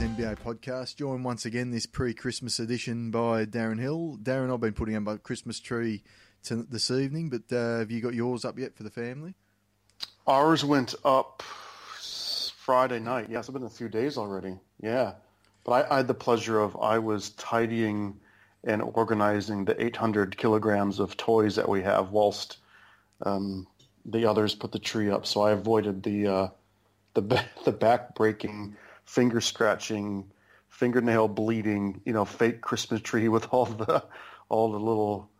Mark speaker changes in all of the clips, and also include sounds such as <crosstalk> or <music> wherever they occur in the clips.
Speaker 1: NBA podcast. Joined once again this pre-Christmas edition by Darren Hill. Darren, I've been putting up a Christmas tree this evening, but uh, have you got yours up yet for the family?
Speaker 2: Ours went up Friday night. Yes, it's been a few days already. Yeah, but I, I had the pleasure of I was tidying and organizing the 800 kilograms of toys that we have, whilst um, the others put the tree up. So I avoided the uh, the <laughs> the back breaking, finger scratching, fingernail bleeding, you know, fake Christmas tree with all the all the little,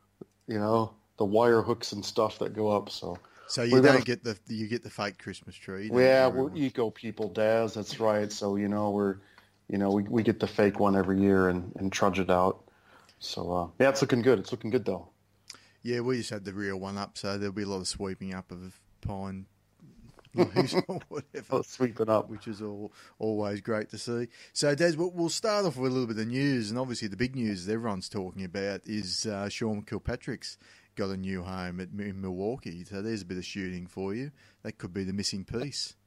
Speaker 2: you know, the wire hooks and stuff that go up. So.
Speaker 1: So you don't get the you get the fake Christmas tree.
Speaker 2: Yeah, we're eco people, Daz. That's right. So you know we're, you know we, we get the fake one every year and, and trudge it out. So uh, yeah, it's looking good. It's looking good though.
Speaker 1: Yeah, we just had the real one up, so there'll be a lot of sweeping up of pine or <laughs> whatever.
Speaker 2: Oh, sweeping up.
Speaker 1: Which is all, always great to see. So, Des, we'll start off with a little bit of news, and obviously the big news that everyone's talking about is uh, Sean Kilpatrick's got a new home at, in Milwaukee. So there's a bit of shooting for you. That could be the missing piece. <laughs>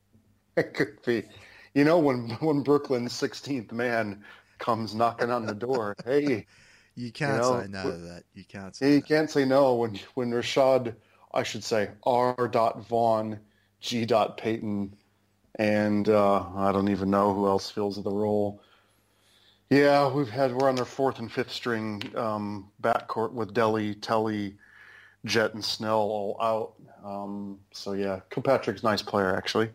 Speaker 2: It could be. You know, when when Brooklyn's 16th man comes knocking on the door, <laughs> hey,
Speaker 1: you can't you know, say no to that. You can't say.
Speaker 2: You
Speaker 1: no.
Speaker 2: can't say no when when Rashad, I should say R. Dot Vaughn, G. Dot Payton, and uh, I don't even know who else fills the role. Yeah, we've had we're on their fourth and fifth string um, backcourt with Delly, Telly, Jet, and Snell all out. Um, so yeah, Kilpatrick's a nice player actually.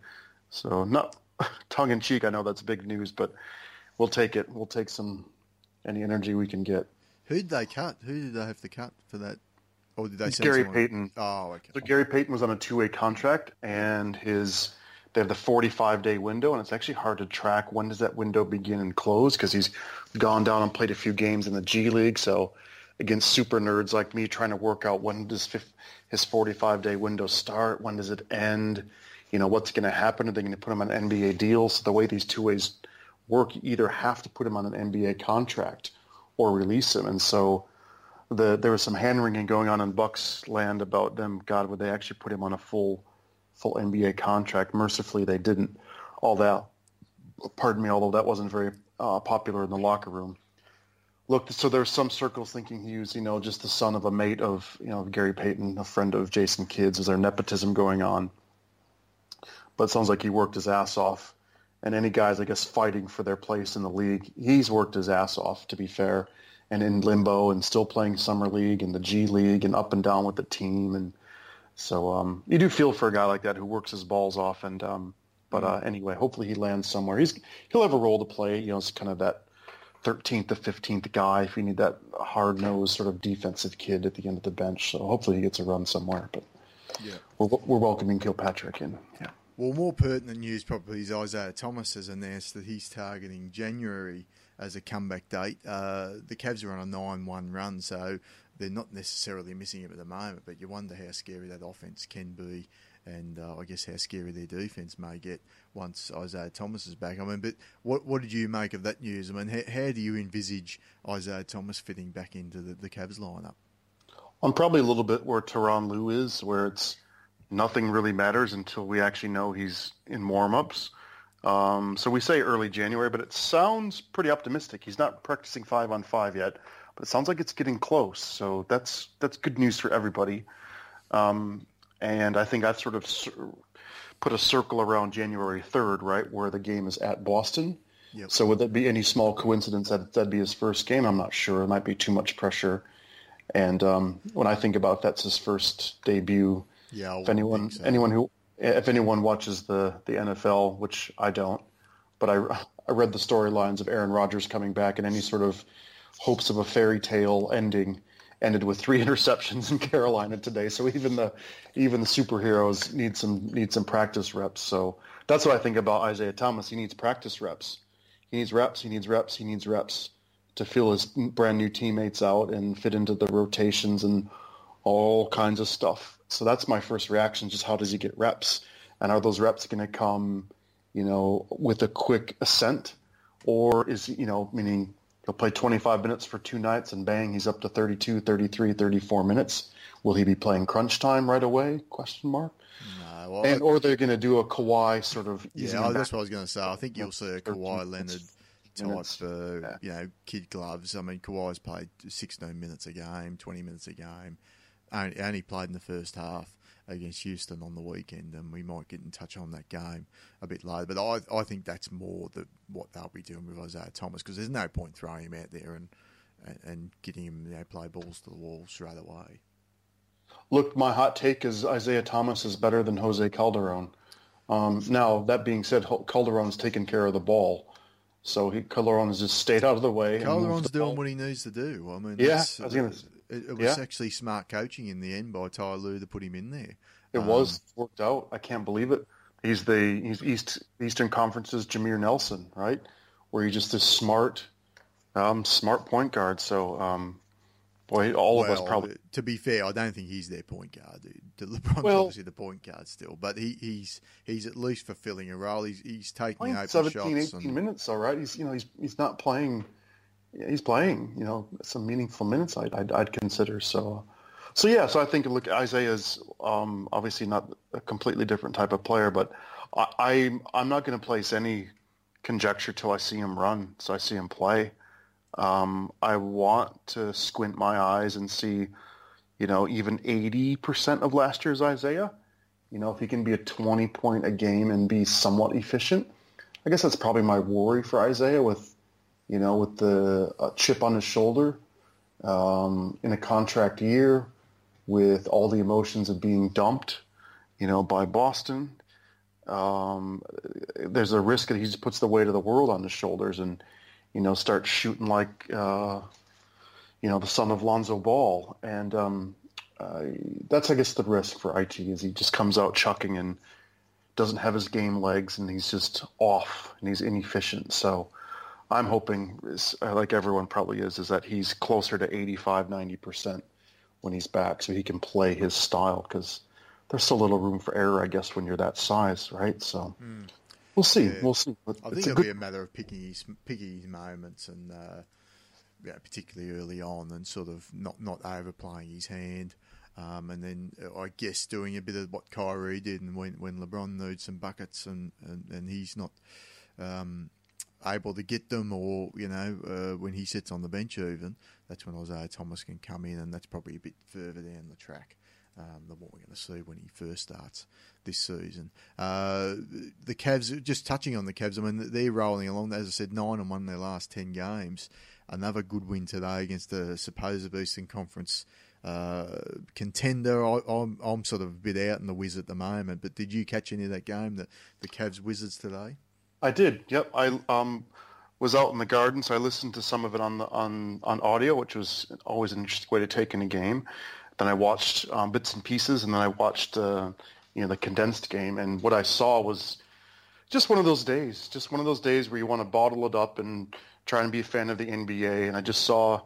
Speaker 2: So not <laughs> tongue in cheek, I know that's big news, but we'll take it. We'll take some any energy we can get.
Speaker 1: Who did they cut? Who did they have to cut for that? Or did they
Speaker 2: send Gary someone? Payton?
Speaker 1: Oh, okay.
Speaker 2: So Gary Payton was on a two-way contract, and his they have the 45-day window, and it's actually hard to track when does that window begin and close because he's gone down and played a few games in the G League. So against super nerds like me, trying to work out when does his 45-day window start, when does it end, you know, what's going to happen? Are they going to put him on an NBA deal? So the way these two ways work, you either have to put him on an NBA contract or release him. And so the, there was some hand wringing going on in Bucks land about them. God, would they actually put him on a full full NBA contract? Mercifully, they didn't. All that, pardon me, although that wasn't very uh, popular in the locker room. Look, so there's some circles thinking he was, you know, just the son of a mate of, you know, Gary Payton, a friend of Jason Kidd's. Is there nepotism going on? But it sounds like he worked his ass off. And any guys, I guess, fighting for their place in the league, he's worked his ass off, to be fair and in limbo and still playing summer league and the G League and up and down with the team. And so um, you do feel for a guy like that who works his balls off. And um, but uh, anyway, hopefully he lands somewhere. He's he'll have a role to play. You know, it's kind of that 13th to 15th guy if you need that hard nosed sort of defensive kid at the end of the bench. So hopefully he gets a run somewhere. But yeah, we're, we're welcoming Kilpatrick in. Yeah.
Speaker 1: Well, more pertinent news probably is Isaiah Thomas has announced that he's targeting January as a comeback date. Uh, the Cavs are on a 9-1 run, so they're not necessarily missing him at the moment, but you wonder how scary that offense can be and uh, I guess how scary their defense may get once Isaiah Thomas is back. I mean, but what what did you make of that news? I mean, how, how do you envisage Isaiah Thomas fitting back into the, the Cavs lineup?
Speaker 2: I'm probably a little bit where Tyronn Lue is, where it's nothing really matters until we actually know he's in warm-ups. Um, so we say early January, but it sounds pretty optimistic. He's not practicing five on five yet, but it sounds like it's getting close. So that's that's good news for everybody. Um, and I think I've sort of put a circle around January 3rd, right, where the game is at Boston. Yep. So would that be any small coincidence that that'd be his first game? I'm not sure. It might be too much pressure. And um, when I think about that's his first debut,
Speaker 1: yeah,
Speaker 2: if anyone so. anyone who if anyone watches the, the NFL, which I don't, but I, I read the storylines of Aaron Rodgers coming back and any sort of hopes of a fairy tale ending ended with three <laughs> interceptions in Carolina today. So even the even the superheroes need some need some practice reps. So that's what I think about Isaiah Thomas. He needs practice reps. He needs reps. He needs reps. He needs reps to fill his brand new teammates out and fit into the rotations and all kinds of stuff. So that's my first reaction. Just how does he get reps? And are those reps going to come, you know, with a quick ascent, or is you know, meaning he'll play 25 minutes for two nights and bang, he's up to 32, 33, 34 minutes. Will he be playing crunch time right away? Question mark.
Speaker 1: No, well,
Speaker 2: and or they're going to do a Kawhi sort of.
Speaker 1: Yeah, that's what I was going to say. I think you'll see a Kawhi Leonard
Speaker 2: minutes.
Speaker 1: for
Speaker 2: Yeah.
Speaker 1: you know kid gloves. I mean, Kawhi's played 16 minutes a game, 20 minutes a game. Only, only played in the first half against Houston on the weekend, and we might get in touch on that game a bit later. But I, I think that's more the, what they'll be doing with Isaiah Thomas because there's no point throwing him out there and and, and getting him you know, play balls to the wall straight away.
Speaker 2: Look, my hot take is Isaiah Thomas is better than Jose Calderon. Um, now, that being said, Calderon's taken care of the ball. So he, Calderon has just stayed out of the way.
Speaker 1: Calderon's
Speaker 2: the
Speaker 1: doing
Speaker 2: ball.
Speaker 1: what he needs to do. I mean,
Speaker 2: Yeah,
Speaker 1: that's-
Speaker 2: I was gonna-
Speaker 1: it, it was
Speaker 2: yeah.
Speaker 1: actually smart coaching in the end by Ty Lue to put him in there.
Speaker 2: It
Speaker 1: Um,
Speaker 2: was worked out. I can't believe it. He's the he's East Eastern Conference's Jameer Nelson, right? Where he's just this smart, um, smart point guard. So, um, boy, all of us probably
Speaker 1: To be fair, I don't think he's their point guard. dude. <laughs> LeBron's
Speaker 2: Well-
Speaker 1: obviously the point guard still, but he, he's he's at least fulfilling a role. He's he's taking open
Speaker 2: 17,
Speaker 1: shots.
Speaker 2: 18
Speaker 1: And,
Speaker 2: minutes, all right. He's you know he's he's not playing. He's playing, you know, some meaningful minutes. I'd I'd, I'd consider so. So yeah, so I think look, Isaiah's um, obviously not a completely different type of player, but I, I I'm not going to place any conjecture till I see him run. So I see him play. Um, I want to squint my eyes and see, you know, even 80% of last year's Isaiah. You know, if he can be a 20 point a game and be somewhat efficient, I guess that's probably my worry for Isaiah with, you know, with the uh, chip on his shoulder um, in a contract year with all the emotions of being dumped, you know, by Boston. Um, there's a risk that he just puts the weight of the world on his shoulders and, you know, starts shooting like, uh, you know, the son of Lonzo Ball. And um, uh, that's, I guess, the risk for IT is he just comes out chucking and doesn't have his game legs and he's just off and he's inefficient. So I'm hoping, is, uh, like everyone probably is, is that he's closer to 85, 90% when he's back so he can play his style because there's so little room for error, I guess, when you're that size, right? So we'll see.
Speaker 1: Yeah.
Speaker 2: We'll see. But
Speaker 1: I think it'll
Speaker 2: good
Speaker 1: be a matter of picking his picking his moments and uh, yeah, particularly early on, and sort of not not overplaying his hand. Um, and then uh, I guess doing a bit of what Kyrie did, and when when LeBron needs some buckets, and, and, and he's not um, able to get them, or you know uh, when he sits on the bench, even that's when Isaiah Thomas can come in, and that's probably a bit further down the track um, than what we're going to see when he first starts this season. Uh, the Cavs, just touching on the Cavs, I mean they're rolling along. As I said, nine and one in their last ten games. Another good win today against the supposed Eastern Conference uh, contender. I, I'm I'm sort of a bit out in the whiz at the moment, but did you catch any of that game, the the Cavs Wizards today?
Speaker 2: I did. Yep. I um, was out in the garden, so I listened to some of it on the on on audio, which was always an interesting way to take in a game. Then I watched um, bits and pieces, and then I watched uh, you know the condensed game. And what I saw was just one of those days, just one of those days where you want to bottle it up and try and be a fan of the NBA. And I just saw,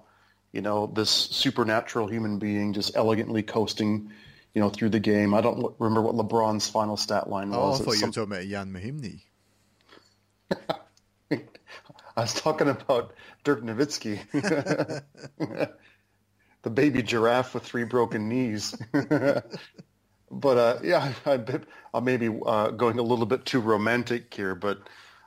Speaker 2: you know, this supernatural human being just elegantly coasting, you know, through the game. I don't remember what LeBron's final stat line was.
Speaker 1: Oh, I thought you were talking about Ian Mahinmi.
Speaker 2: I was talking about Dirk Nowitzki, <laughs> the baby giraffe with three broken knees. <laughs> but uh, yeah, I, I, may be uh, going a little bit too romantic here, but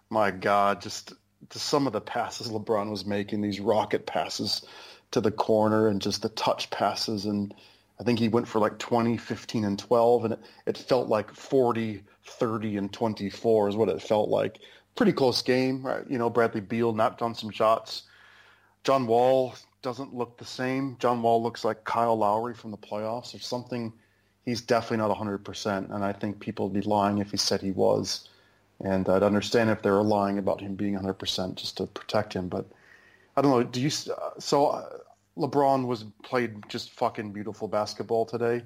Speaker 2: my God, just, just some of the passes LeBron was making, these rocket passes to the corner and just the touch passes. And I think he went for like 20, 15, and 12, and it, it felt like 40, 30, and 24 is what it felt like pretty close game. Right? You know, Bradley Beal knocked on some shots. John Wall doesn't look the same. John Wall looks like Kyle Lowry from the playoffs or something. He's definitely not 100%, and I think people would be lying if he said he was. And I'd understand if they were lying about him being 100% just to protect him. But I don't know. Do you? So uh, LeBron was played just fucking beautiful basketball today.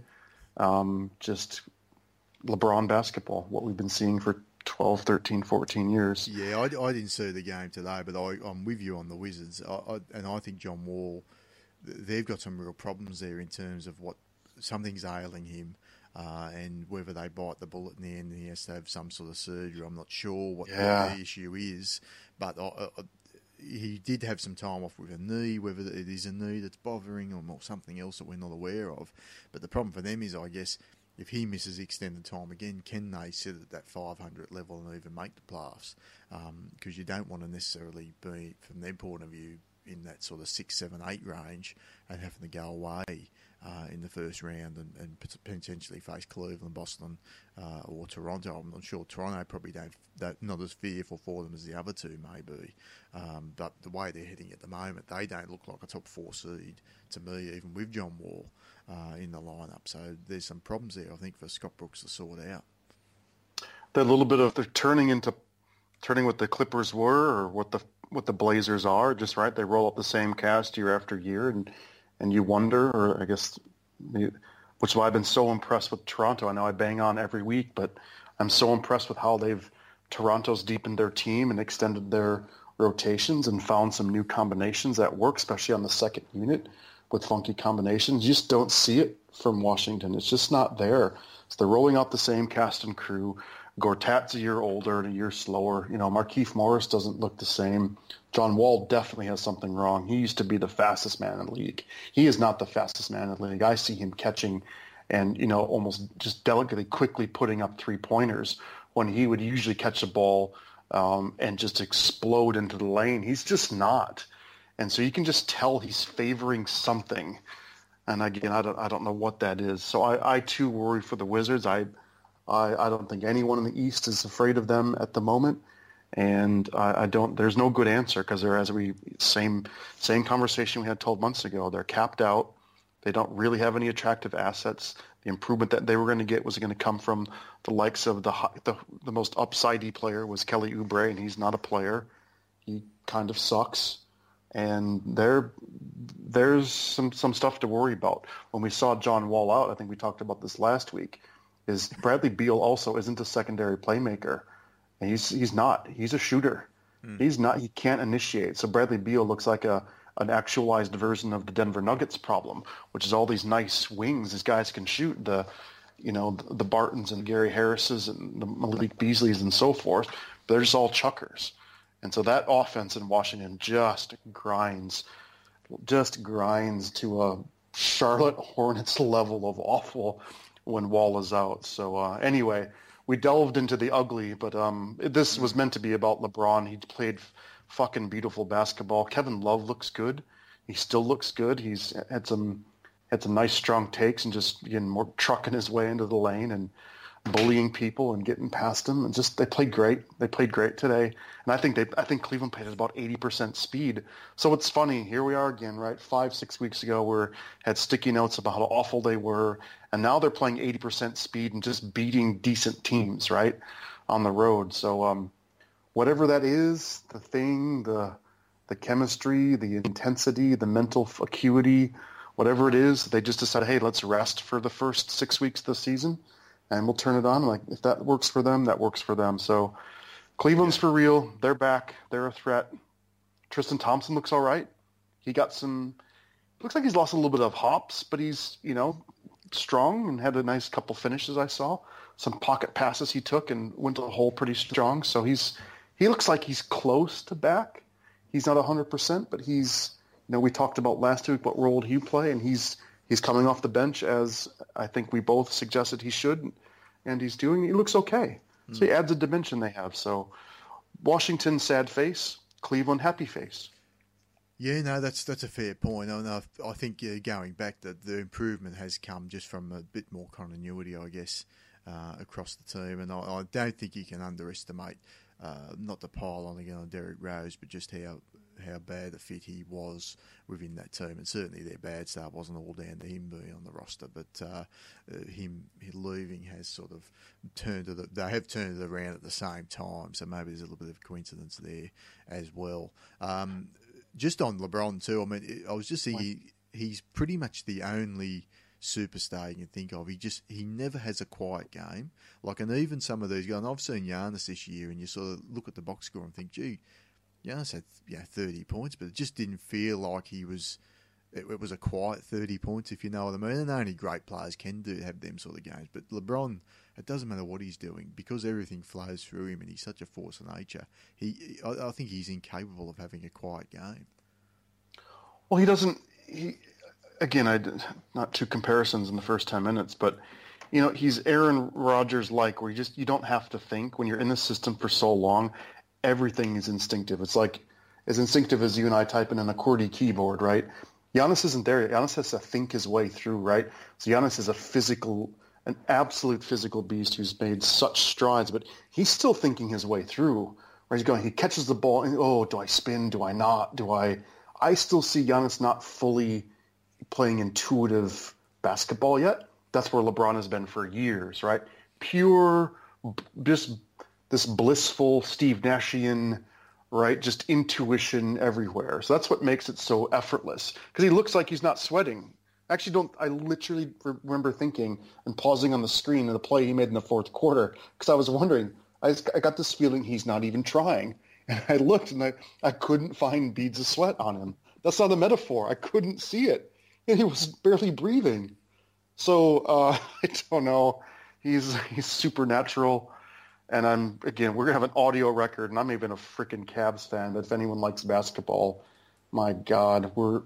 Speaker 2: Um, just LeBron basketball, what we've been seeing for 12, 13, 14 years.
Speaker 1: Yeah, I, I didn't see the game today, but I, I'm with you on the Wizards, I, I, and I think John Wall, they've got some real problems there in terms of what something's ailing him, uh, and whether they bite the bullet in the end, and he has to have some sort of surgery. I'm not sure what,
Speaker 2: Yeah.
Speaker 1: the issue is, but I, I, he did have some time off with a knee, whether it is a knee that's bothering him or something else that we're not aware of. But the problem for them is, I guess, if he misses extended time again, can they sit at that 500 level and even make the playoffs? Because um, you don't want to necessarily be, from their point of view, in that sort of six, seven, eight range and having to go away uh, in the first round and, and, potentially face Cleveland, Boston, uh, or Toronto. I'm not sure Toronto probably don't, not as fearful for them as the other two may be, um, but the way they're heading at the moment, they don't look like a top four seed to me, even with John Wall uh, in the lineup. So there's some problems there, I think, for Scott Brooks to sort out.
Speaker 2: That little bit of they're turning into turning what the Clippers were or what the what the Blazers are, just right. They roll up the same cast year after year, and and you wonder, or I guess, which is why I've been so impressed with Toronto. I know I bang on every week, but I'm so impressed with how they've Toronto's deepened their team and extended their rotations and found some new combinations that work, especially on the second unit with funky combinations. You just don't see it from Washington. It's just not there. So they're rolling out the same cast and crew. Gortat's a year older and a year slower. You know, Markieff Morris doesn't look the same. John Wall definitely has something wrong. He used to be the fastest man in the league. He is not the fastest man in the league. I see him catching and, you know, almost just delicately, quickly putting up three pointers when he would usually catch a ball um, and just explode into the lane. He's just not. And so you can just tell he's favoring something. And again, I don't, I don't know what that is. So I, I too worry for the Wizards. I, I, I don't think anyone in the East is afraid of them at the moment. And I, I don't. There's no good answer because they're as we same same conversation we had 12 months ago. They're capped out. They don't really have any attractive assets. The improvement that they were going to get was going to come from the likes of the the, the most upsidey player was Kelly Oubre, and he's not a player. He kind of sucks and there there's some some stuff to worry about. When we saw John Wall out, I think we talked about this last week. Is Bradley Beal also isn't a secondary playmaker, and he's he's not. He's a shooter. Mm. He's not. He can't initiate. So Bradley Beal looks like a an actualized version of the Denver Nuggets problem, which is all these nice wings. These guys can shoot the, you know, the, the Bartons and Gary Harrises and the Malik Beasleys and so forth. But they're just all chuckers. And so that offense in Washington just grinds, just grinds to a Charlotte Hornets level of awful when Wall is out. So uh, anyway, we delved into the ugly, but um, this was meant to be about LeBron. He played fucking beautiful basketball. Kevin Love looks good. He still looks good. He's had some had some nice strong takes and just again more trucking his way into the lane and bullying people and getting past them. And just they played great. They played great today. And I think they I think Cleveland played at about eighty percent speed. So it's funny. Here we are again, right? Five six weeks ago, we had sticky notes about how awful they were, and now they're playing eighty percent speed and just beating decent teams, right, on the road. So um, whatever that is, the thing, the the chemistry, the intensity, the mental acuity, whatever it is, they just decided, hey, let's rest for the first six weeks of the season and we'll turn it on. Like if that works for them, that works for them. So Cleveland's for real. They're back. They're a threat. Tristan Thompson looks all right. He got some. Looks like he's lost a little bit of hops, but he's you know strong and had a nice couple finishes. I saw some pocket passes he took and went to the hole pretty strong. So he's he looks like he's close to back. He's not hundred percent, but he's you know we talked about last week what role he play, and he's he's coming off the bench as I think we both suggested he should, and he's doing. He looks okay. Mm. So he adds a dimension they have. So Washington sad face, Cleveland happy face.
Speaker 1: Yeah, no, that's that's a fair point. I, I think uh, going back, that the improvement has come just from a bit more continuity, I guess, uh, across the team, and I, I, don't think you can underestimate. Uh, not to pile on again on Derrick Rose, but just how how bad a fit he was within that team, and certainly their bad start wasn't all down to him being on the roster, but uh, uh, him leaving has sort of turned it. They have turned it around at the same time, so maybe there's a little bit of coincidence there as well. Um, just on LeBron too. I mean, I was just thinking he's pretty much the only superstar you can think of. He just he never has a quiet game. Like, and even some of these guys, and I've seen Giannis this year, and you sort of look at the box score and think, gee, Giannis had yeah thirty points, but it just didn't feel like he was. It, it, was a quiet thirty points, if you know what I mean. And only great players can do have them sort of games. But LeBron, it doesn't matter what he's doing because everything flows through him, and he's such a force of nature. He, I, I think he's incapable of having a quiet game.
Speaker 2: Well, he doesn't. He again, I not two comparisons in the first ten minutes, but you know, he's Aaron Rodgers like, where you just you don't have to think when you're in the system for so long. Everything is instinctive. It's like as instinctive as you and I typing in a QWERTY keyboard, right? Giannis isn't there. Giannis has to think his way through, right? So Giannis is a physical, an absolute physical beast who's made such strides, but he's still thinking his way through. Where he's going, he catches the ball, and oh, do I spin? Do I not? Do I? I still see Giannis not fully playing intuitive basketball yet that's where LeBron has been for years, right? Pure, just this blissful Steve Nashian, right? Just intuition everywhere. So that's what makes it so effortless because he looks like he's not sweating. Actually, don't I literally remember thinking and pausing on the screen of the play he made in the fourth quarter because I was wondering. I, just, I got this feeling he's not even trying, <laughs> and I looked and I, I couldn't find beads of sweat on him. That's not a metaphor. I couldn't see it. And he was barely breathing. So uh, <laughs> I don't know. He's he's supernatural, and I'm again we're gonna have an audio record, and I'm even a freaking Cavs fan. But if anyone likes basketball, my God, we're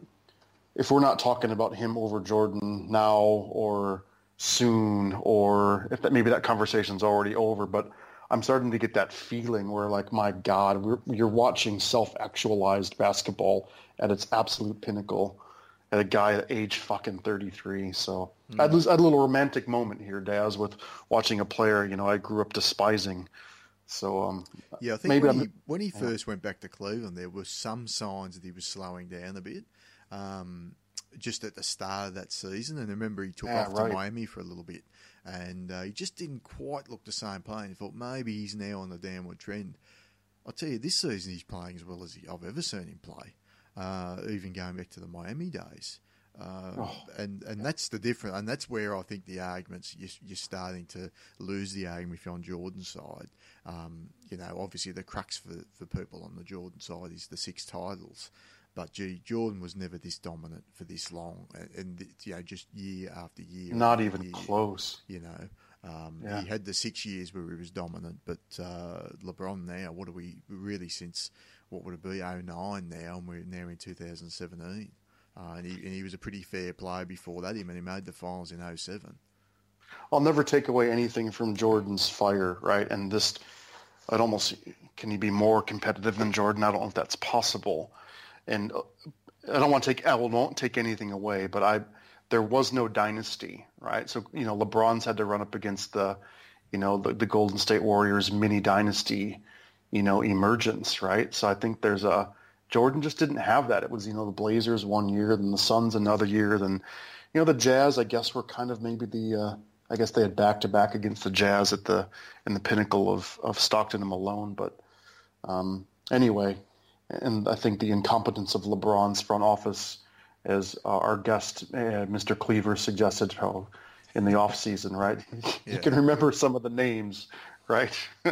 Speaker 2: if we're not talking about him over Jordan now or soon, or if that maybe that conversation's already over, but I'm starting to get that feeling where like my God, we're, you're watching self-actualized basketball at its absolute pinnacle at a guy at age fucking 33. So mm. I, had, I had a little romantic moment here, Daz, with watching a player, you know, I grew up despising. So um,
Speaker 1: yeah, I think maybe when he, when he, first went back to Cleveland, there were some signs that he was slowing down a bit. Um, just at the start of that season, and I remember he took off right. to Miami for a little bit, and uh, he just didn't quite look the same player. I thought maybe he's now on the downward trend. I'll tell you, this season he's playing as well as I've ever seen him play uh, even going back to the Miami days. Uh, oh, and and that's the difference, and that's where I think the arguments you're, you're starting to lose the argument if you're on Jordan's side. Um, you know, obviously the crux for for people on the Jordan side is the six titles, but gee, Jordan was never this dominant for this long, and, and you know, just year after year,
Speaker 2: not
Speaker 1: after
Speaker 2: even
Speaker 1: year,
Speaker 2: close.
Speaker 1: You know, um, yeah. he had the six years where he was dominant, but uh, LeBron now, what are we really since? What would it be, 09 now, and we're now in 2017. Uh, and, he, and he was a pretty fair player before that. Him and he made the finals in 07.
Speaker 2: I'll never take away anything from Jordan's fire, right? And this, I'd almost, can he be more competitive than Jordan? I don't know if that's possible. And uh, I don't want to take, I won't take anything away, but I, there was no dynasty, right? So, you know, LeBron's had to run up against the, you know, the, the Golden State Warriors mini dynasty you know, emergence, right? So I think there's a Jordan just didn't have that. It was, you know, the Blazers one year, then the Suns another year, then, you know, the Jazz. I guess were kind of maybe the. Uh, I guess they had back to back against the Jazz at the in the pinnacle of of Stockton and Malone. But um, anyway, and I think the incompetence of LeBron's front office, as uh, our guest uh, Mr. Cleaver suggested, oh, in the off season, right? Yeah. <laughs> you can remember some of the names, right? <laughs>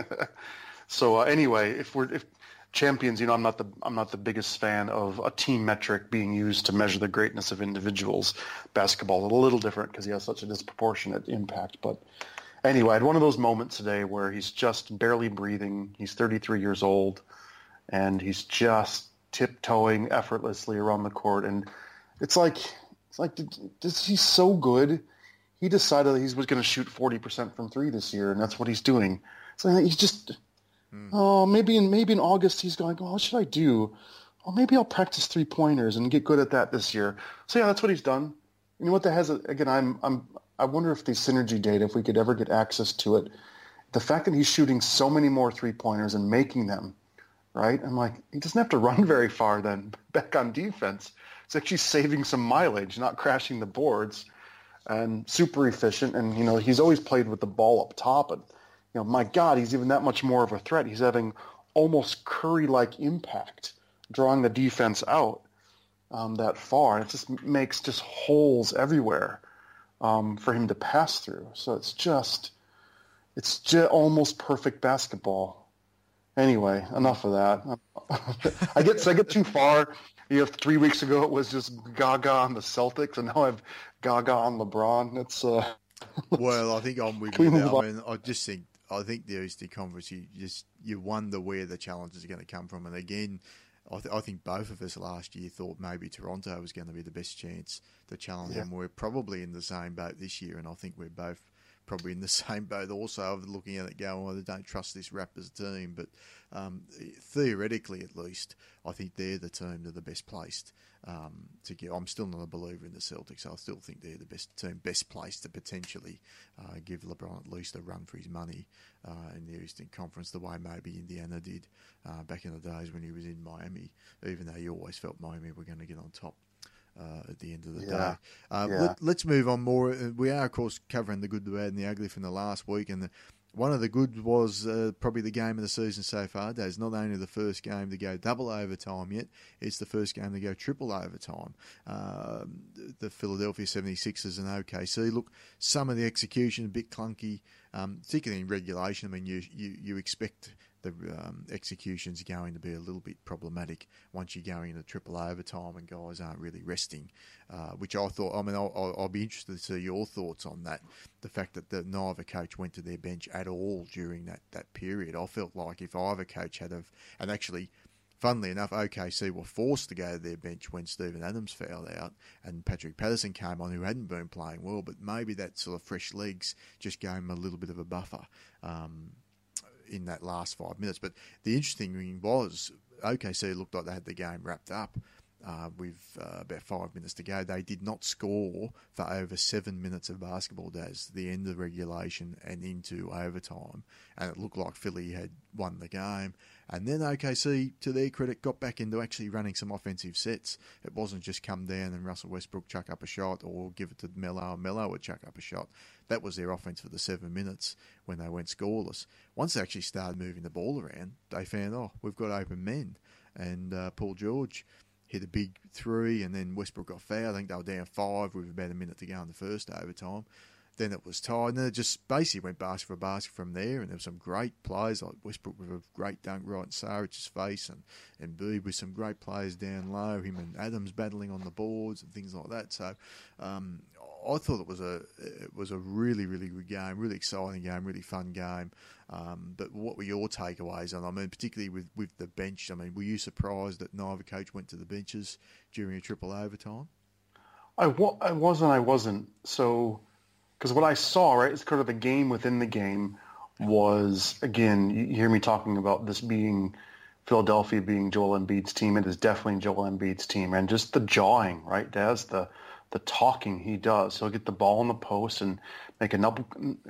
Speaker 2: So uh, anyway, if we're if champions, you know, I'm not the I'm not the biggest fan of a team metric being used to measure the greatness of individuals. Basketball is a little different because he has such a disproportionate impact. But anyway, I had one of those moments today where he's just barely breathing. He's 33 years old, and he's just tiptoeing effortlessly around the court, and it's like it's like he's so good. He decided he was going to shoot 40% from three this year, and that's what he's doing. So he's just Mm. Oh, maybe in maybe in August he's going. Oh, what should I do? Oh, maybe I'll practice three pointers and get good at that this year. So yeah, that's what he's done. You know what that has again? I'm I'm I wonder if the synergy data, if we could ever get access to it, the fact that he's shooting so many more three pointers and making them, right? I'm like, he doesn't have to <laughs> run very far then back on defense. It's actually saving some mileage, not crashing the boards, and super efficient. And you know, he's always played with the ball up top. And you know, my God, he's even that much more of a threat. He's having almost Curry-like impact, drawing the defense out um, that far. And it just makes just holes everywhere um, for him to pass through. So it's just, it's just almost perfect basketball. Anyway, enough of that. <laughs> I get I get too far. You know, three weeks ago it was just Gaga on the Celtics, and now I've Gaga on LeBron. It's uh, <laughs>
Speaker 1: well, I think I'm with you. I mean, I just think I think the Eastern Conference, you just you wonder where the challenges are going to come from. And again, I, th- I, think both of us last year thought maybe Toronto was going to be the best chance to challenge yeah. them. We're probably in the same boat this year, and I think we're both probably in the <laughs> same boat also of looking at it going, well, they don't trust this Raptors team. But um, theoretically, at least, I think they're the team that are the best placed um, to get. I'm still not a believer in the Celtics. I still think they're the best team, best placed to potentially uh, give LeBron at least a run for his money uh, in the Eastern Conference, the way maybe Indiana did uh, back in the days when he was in Miami. Even though you always felt Miami were going to get on top. Uh, at the end of the yeah. day. Uh, yeah. let, us move on more. Uh, we are, of course, covering the good, the bad, and the ugly from the last week, and the, one of the good was uh, probably the game of the season so far. It's not only the first game to go double overtime yet, it's the first game to go triple overtime. Uh, the Philadelphia 76ers and OKC. Look, some of the execution a bit clunky, um, particularly in regulation. I mean, you, you, you expect the um, execution's going to be a little bit problematic once you're going into triple overtime and guys aren't really resting, uh, which I thought, I mean, I'll, I'll, be interested to see your thoughts on that. The fact that the, neither coach went to their bench at all during that, that period. I felt like if either coach had, have, and actually, funnily enough, OKC were forced to go to their bench when Steven Adams fouled out and Patrick Patterson came on, who hadn't been playing well, but maybe that sort of fresh legs just gave him a little bit of a buffer. Um, in that last five minutes. But the interesting thing was OKC looked like they had the game wrapped up. Uh, with uh, about five minutes to go, they did not score for over seven minutes of basketball days, the end of regulation and into overtime. And it looked like Philly had won the game. And then OKC, to their credit, got back into actually running some offensive sets. It wasn't just come down and Russell Westbrook chuck up a shot or give it to Melo and Melo would chuck up a shot. That was their offense for the seven minutes when they went scoreless. Once they actually started moving the ball around, they found, oh, we've got open men. And uh, Paul George hit a big three, and then Westbrook got fouled. I think they were down five with about a minute to go in the first overtime. Then it was tied, and then it just basically went basket for basket from there. And there were some great players like Westbrook with a great dunk right in Saric's face, and and Boob with some great players down low. Him and Adams battling on the boards and things like that. So um, I thought it was a it was a really really good game, really exciting game, really fun game. Um, but what were your takeaways And I mean, particularly with, with the bench. I mean, were you surprised that neither coach went to the benches during a triple overtime?
Speaker 2: I, wa- I wasn't. I wasn't. So because what I saw, right, is kind of the game within the game was, again, you hear me talking about this being Philadelphia being Joel Embiid's team. It is definitely Joel Embiid's team. And just the jawing, right, Daz, the, the talking he does. He'll get the ball in the post and make a,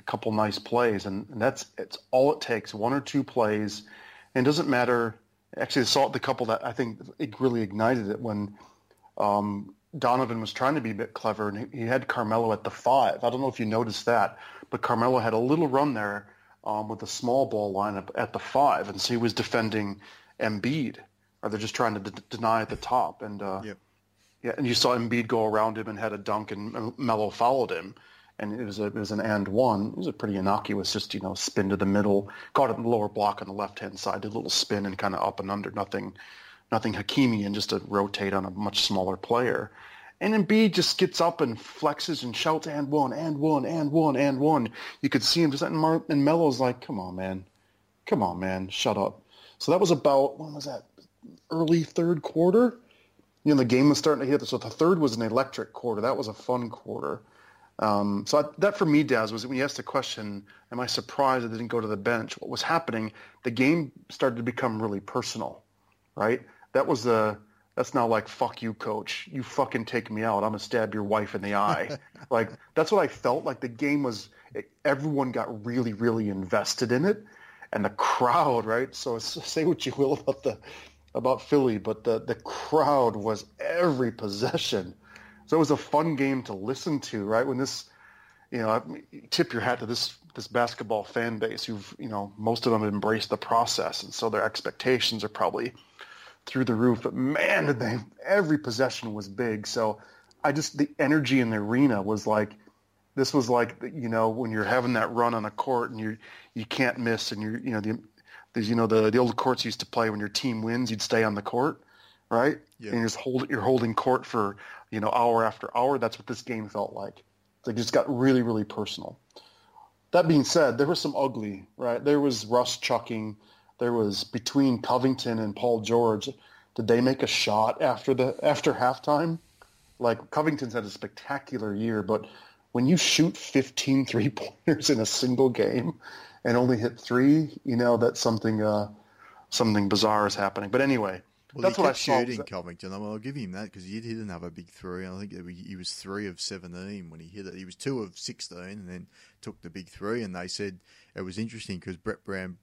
Speaker 2: couple nice plays. And, and that's it's all it takes, one or two plays. And it doesn't matter. Actually, I saw the couple that I think it really ignited it when um, Donovan was trying to be a bit clever, and he had Carmelo at the five. I don't know if you noticed that, but Carmelo had a little run there um, with a small ball lineup at the five, and so he was defending Embiid, or they're just trying to d- deny at the top. And uh, yep. yeah, and you saw Embiid go around him and had a dunk, and Melo followed him, and it was a, it was an and one. It was a pretty innocuous, just you know, spin to the middle, caught it in the lower block on the left hand side, did a little spin and kind of up and under, nothing nothing Hakimi and just to rotate on a much smaller player. And Embiid just gets up and flexes and shouts, and one, and one, and one, and one. You could see him just, and, Mar- and Melo's like, come on, man. Come on, man. Shut up. So that was about, when was that? Early third quarter? You know, the game was starting to hit. So the third was an electric quarter. That was a fun quarter. Um, so I, that for me, Daz, was when you asked the question, am I surprised I didn't go to the bench? What was happening? The game started to become really personal, right? That was the that's not like fuck you coach. You fucking take me out. I'm gonna stab your wife in the eye. <laughs> Like that's what i felt like. The game was it, everyone got really really invested in it. And the crowd right? So say what you will about the about philly but the the crowd was every possession. So it was a fun game to listen to right? When this you know tip your hat to this this basketball fan base who've you know most of them embraced the process. And so their expectations are probably through the roof. But man, did they! Every possession was big. So I just the energy in the arena was like this was like you know when you're having that run on a court and you you can't miss and you're you know the there's you know the the old courts used to play when your team wins you'd stay on the court right yeah. and you're just hold you're holding court for you know hour after hour that's what this game felt like it just got really really personal that being said there was some ugly right there was Russ chucking there was between Covington and Paul George. Did they make a shot after the after halftime? Like Covington's had a spectacular year, but when you shoot 15 three pointers in a single game and only hit three, you know that's something uh, something bizarre is happening. But anyway,
Speaker 1: Well,
Speaker 2: that's
Speaker 1: he
Speaker 2: what I
Speaker 1: kept shooting Covington. I mean, I'll give him that because he did hit another big three. I think he was three of seventeen when he hit it. He was two of sixteen, and then took the big three. And they said it was interesting because Brett Brown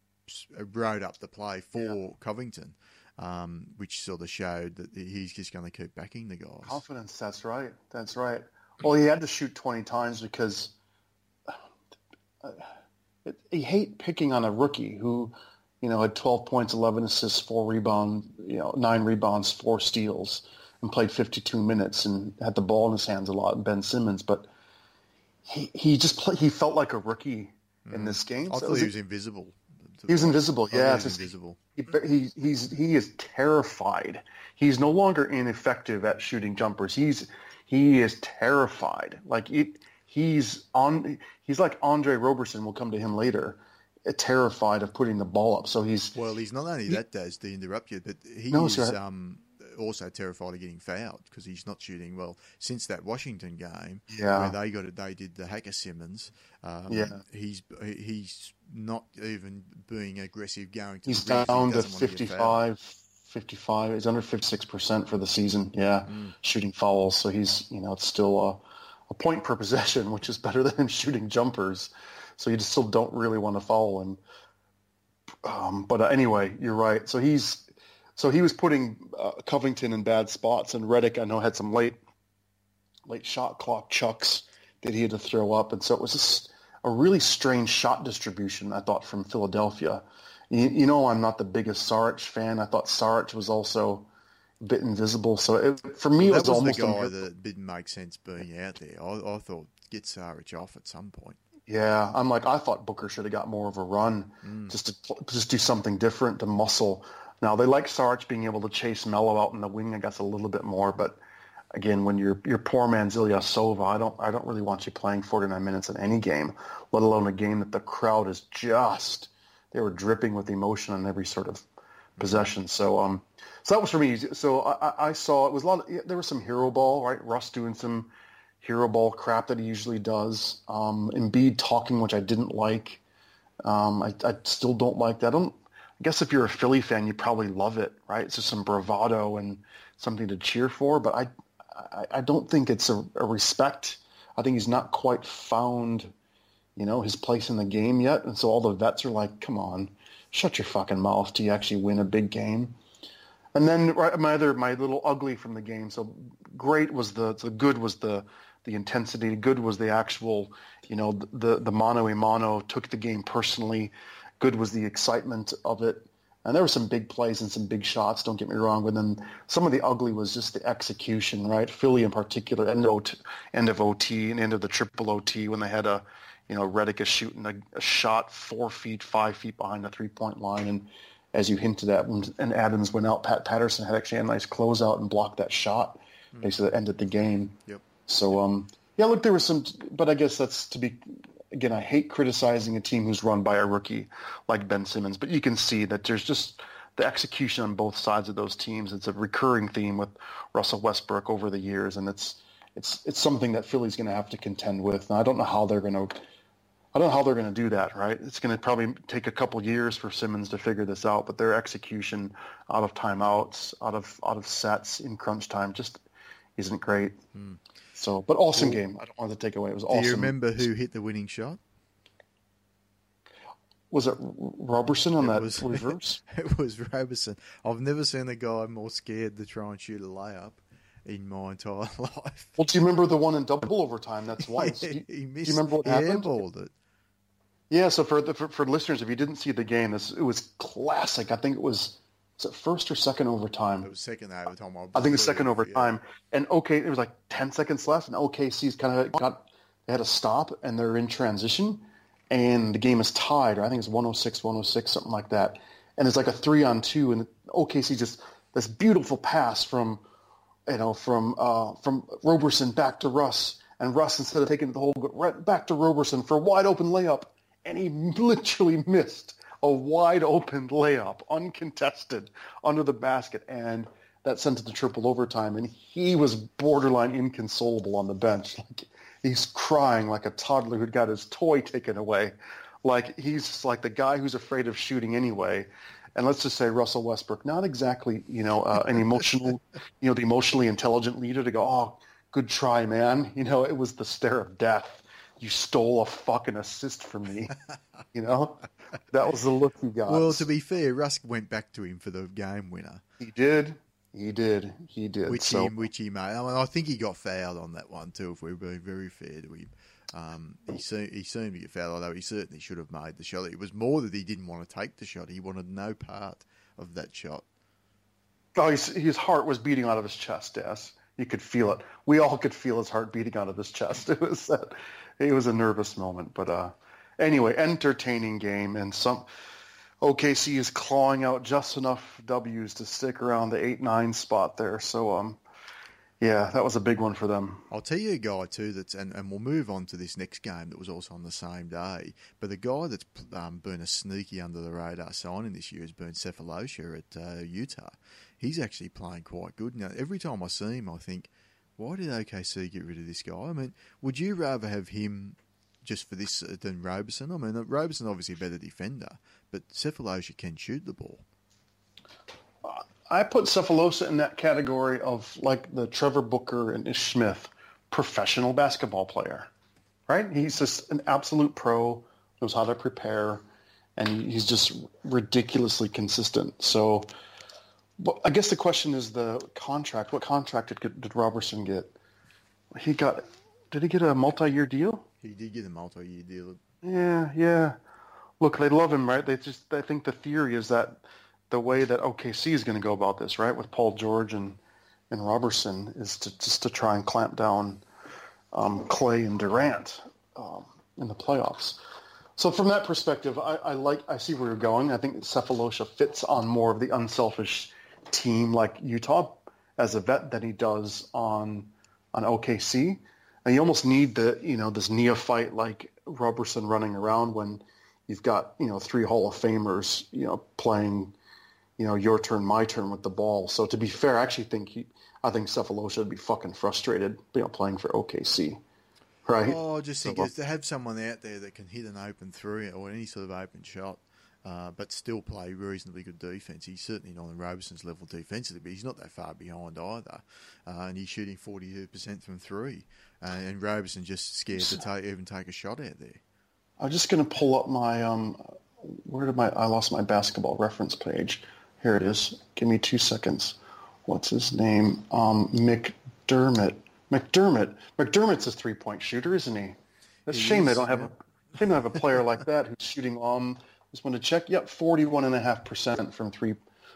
Speaker 1: uh, wrote up the play for Covington, um, which sort of showed that he's just going to keep backing the guys.
Speaker 2: Confidence. That's right. That's right. Well, he had to shoot 20 times because uh, it, he hate picking on a rookie who, you know, had 12 points, 11 assists, four rebounds, you know, nine rebounds, four steals, and played 52 minutes and had the ball in his hands a lot. Ben Simmons, but he he just play, he felt like a rookie in this game.
Speaker 1: I
Speaker 2: So
Speaker 1: thought
Speaker 2: was-
Speaker 1: he was invisible.
Speaker 2: He was invisible.
Speaker 1: Thought
Speaker 2: Yeah,
Speaker 1: he was
Speaker 2: just-
Speaker 1: invisible.
Speaker 2: he, he he's he is terrified. He's no longer ineffective at shooting jumpers. He's he is terrified. Like it, he's on. He's like Andre Roberson. We'll come to him later. uh, Terrified of putting the ball up. So he's
Speaker 1: Well, he's not only that, Daz, to interrupt you, but he
Speaker 2: No,
Speaker 1: is
Speaker 2: sir.
Speaker 1: um, also terrified of getting fouled because he's not shooting well since that Washington game
Speaker 2: Yeah.
Speaker 1: where they got it. They did the Hacker Simmons. Um,
Speaker 2: Yeah.
Speaker 1: he's he's not even being aggressive going to.
Speaker 2: he's
Speaker 1: the rim 'cause
Speaker 2: down to
Speaker 1: doesn't want get fouled.
Speaker 2: 55. 55. He's under 56 percent for the season. Yeah, shooting fouls. So he's you know it's still a, a point per <laughs> possession, which is better than him <laughs> shooting jumpers. So you just still don't really want to foul him. Um, but uh, anyway, you're right. So he's so he was putting uh, Covington in bad spots, and Redick I know had some late late shot clock chucks that he had to throw up, and so it was just a really strange shot distribution. I thought from Philadelphia. You, you know, I'm not the biggest Saric fan. I thought Saric was also a bit invisible. So it, for me, it
Speaker 1: That
Speaker 2: was,
Speaker 1: was
Speaker 2: almost
Speaker 1: the guy that didn't make sense being out there. I, I thought get Saric off at some point.
Speaker 2: Yeah, I'm like I thought Booker should have got more of a run, mm. just to just do something different to muscle. Now they like Sarge being able to chase Melo out in the wing, I guess a little bit more. But again, when you're you're poor man Ilyasova, I don't I don't really want you playing 49 minutes in any game, let alone a game that the crowd is just they were dripping with emotion on every sort of possession. So um, so that was for me. So I, I- I saw it was a lot. Of, yeah, there was some hero ball, right? Russ doing some hero ball crap that he usually does. Um, Embiid talking, which I didn't like. Um, I, I still don't like that. I don't. I guess if you're a Philly fan, you probably love it, right? It's just some bravado and something to cheer for. But I, I, I don't think it's a, a respect. I think he's not quite found, you know, his place in the game yet. And so all the vets are like, "Come on, shut your fucking mouth. Do you actually win a big game?" And then right, my other my little ugly from the game. So great was the the good was the the intensity. Good was the actual, you know, the the mano a mano took the game personally. Good was the excitement of it. And there were some big plays and some big shots. Don't get me wrong, but then some of the ugly was just the execution, right? Philly in particular, end of OT, end of OT and end of the triple OT when they had a, you know, Redick is shooting a, a shot four feet, five feet behind the three point line, and as you hinted at, when and Adams went out, Pat Patterson had actually a nice closeout and blocked that shot, basically that ended the game.
Speaker 1: Yep.
Speaker 2: So um, yeah, look, there was some, but I guess that's to be. Again, I hate criticizing a team who's run by a rookie like Ben Simmons, but you can see that there's just the execution on both sides of those teams. It's a recurring theme with Russell Westbrook over the years, and it's it's it's something that Philly's going to have to contend with. And I don't know how they're going to. I don't know how they're going to do that, right? It's going to probably take a couple years for Simmons to figure this out, but their execution out of timeouts, out of out of sets in crunch time just isn't great. Hmm. So, but awesome game. I don't want to take away. It was awesome.
Speaker 1: Do you remember who hit the winning shot?
Speaker 2: Was it Roberson on
Speaker 1: It
Speaker 2: that
Speaker 1: was-
Speaker 2: reverse? <laughs>
Speaker 1: It was Roberson. I've never seen a guy more scared to try and shoot a layup in my entire <laughs> life.
Speaker 2: well, do you remember the one in double overtime? That's <laughs> once.
Speaker 1: he,
Speaker 2: Do you- do
Speaker 1: missed.
Speaker 2: you remember what
Speaker 1: he
Speaker 2: happened?
Speaker 1: it.
Speaker 2: Yeah. So for the for, for listeners, if you didn't see the game, this it was classic. I think it was was it first or second overtime?
Speaker 1: It was second overtime.
Speaker 2: I think the second
Speaker 1: believe, yeah.
Speaker 2: overtime. And okay, it was like ten seconds left, and OKC's kind of got they had to stop, and they're in transition, and the game is tied. Or I think it's 106, 106, something like that. And it's like a three on two, and OKC just this beautiful pass from you know from uh, from Roberson back to Russ, and Russ instead of taking the whole right back to Roberson for a wide open layup, and he <laughs> literally missed a wide open layup, uncontested, under the basket, and that sent it to triple overtime. And he was borderline inconsolable on the bench. <laughs> Like he's crying like a toddler who'd got his toy taken away. Like he's like the guy who's afraid of shooting anyway. And let's just say Russell Westbrook, not exactly, you know, uh, an emotional, <laughs> you know, the emotionally intelligent leader to go, oh, good try, man. You know, it was the stare of death. You stole a fucking assist from me. <laughs> you know, that was the look he got.
Speaker 1: Well, to be fair, Russ went back to him for the game winner.
Speaker 2: He did. He did. He did.
Speaker 1: Which
Speaker 2: so,
Speaker 1: he, which he made. I, mean, I think he got fouled on that one too. If we're being very fair to him, um, he seemed he seemed to get fouled. Although he certainly should have made the shot. It was more that he didn't want to take the shot. He wanted no part of that shot.
Speaker 2: Oh, his, his heart was beating out of his chest. Yes, you could feel it. We all could feel his heart beating out of his chest. <laughs> It was that. It was a nervous moment, but uh, anyway, entertaining game and some OKC is clawing out just enough W's to stick around the eight nine spot there. So um, yeah, that was a big one for them.
Speaker 1: I'll tell you a guy too that's and, and we'll move on to this next game that was also on the same day. But the guy that's um, been a sneaky under the radar signing this year has been Sefolosha at uh, Utah. He's actually playing quite good now. Every time I see him, I think, why did OKC get rid of this guy? I mean, would you rather have him just for this uh, than Roberson? I mean, Roberson obviously a better defender, but Sefolosha can shoot the ball.
Speaker 2: I put Sefolosha in that category of like the Trevor Booker and Ish Smith, professional basketball player, right? He's just an absolute pro, knows how to prepare, and he's just ridiculously consistent. So, I guess the question is the contract. What contract did, did Roberson get? He got. Did he get a multi-year deal?
Speaker 1: He did get a multi-year deal.
Speaker 2: Yeah, yeah. Look, they love him, right? They just. I think the theory is that the way that OKC is going to go about this, right, with Paul George and and Roberson, is to just to try and clamp down um, Klay and Durant um, in the playoffs. So from that perspective, I, I, like I see where you're going. I think Sefolosha fits on more of the unselfish team like Utah as a vet than he does on on OKC. And you almost need the you know this neophyte like Roberson running around when you've got you know three Hall of Famers you know playing you know, your turn, my turn with the ball. So to be fair, I actually think he, I think Sefolosha would be fucking frustrated, you know, playing for OKC, right?
Speaker 1: Oh, I just think so, to have someone out there that can hit an open three or any sort of open shot, uh, but still play reasonably good defense. He's certainly not on Roberson's level defensively, but he's not that far behind either, uh, and he's shooting forty-two percent from three, uh, and Roberson just scared to <laughs> take, even take a shot out there.
Speaker 2: I'm just going to pull up my um, where did my I lost my basketball reference page. Here it is. Give me two seconds. What's his name? Um, McDermott. McDermott. McDermott's a three-point shooter, isn't he? That's a shame they don't have a shame they have a player like that who's shooting um just want to check. Yep, forty-one and a half percent from three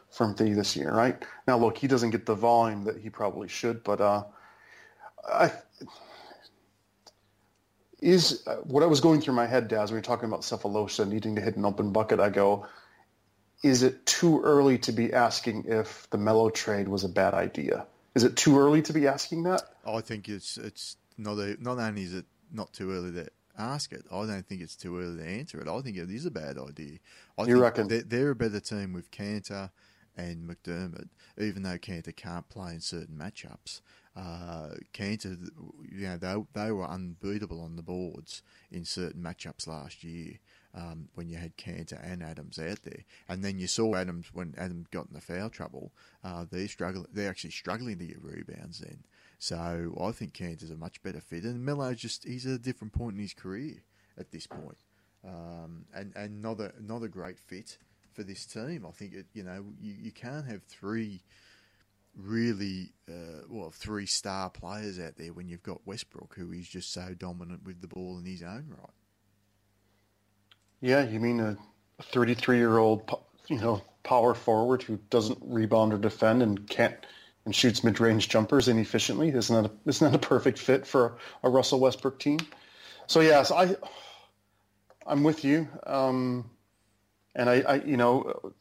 Speaker 2: from three this year, right? Now look, he doesn't get the volume that he probably should, but uh I is uh, what I was going through my head, Daz, when you're talking about Sefolosha needing to hit an open bucket, I go, is it too early to be asking if the Melo trade was a bad idea? Is it too early to be asking that?
Speaker 1: I think it's it's not a, not only is it not too early to ask it, I don't think it's too early to answer it. I think it is a bad idea. I
Speaker 2: you reckon
Speaker 1: they're, they're, a better team with Kanter and McDermott, even though Kanter can't play in certain matchups. Uh, Kanter, you know, they they were unbeatable on the boards in certain matchups last year um, when you had Kanter and Adams out there, and then you saw Adams when Adams got in the foul trouble. Uh, they're struggling. They're actually struggling to get rebounds then. So I think Kanter's a much better fit, and Melo's just he's at a different point in his career at this point, um, and and not a not a great fit for this team. I think it, you know you, you can't have three really uh, well three star players out there when you've got Westbrook who is just so dominant with the ball in his own right.
Speaker 2: Yeah, you mean a 33-year-old, you know, power forward who doesn't rebound or defend and can't and shoots mid-range jumpers inefficiently? Isn't that a, isn't that a perfect fit for a Russell Westbrook team? So yes, I I'm with you. Um, and I, I, you know,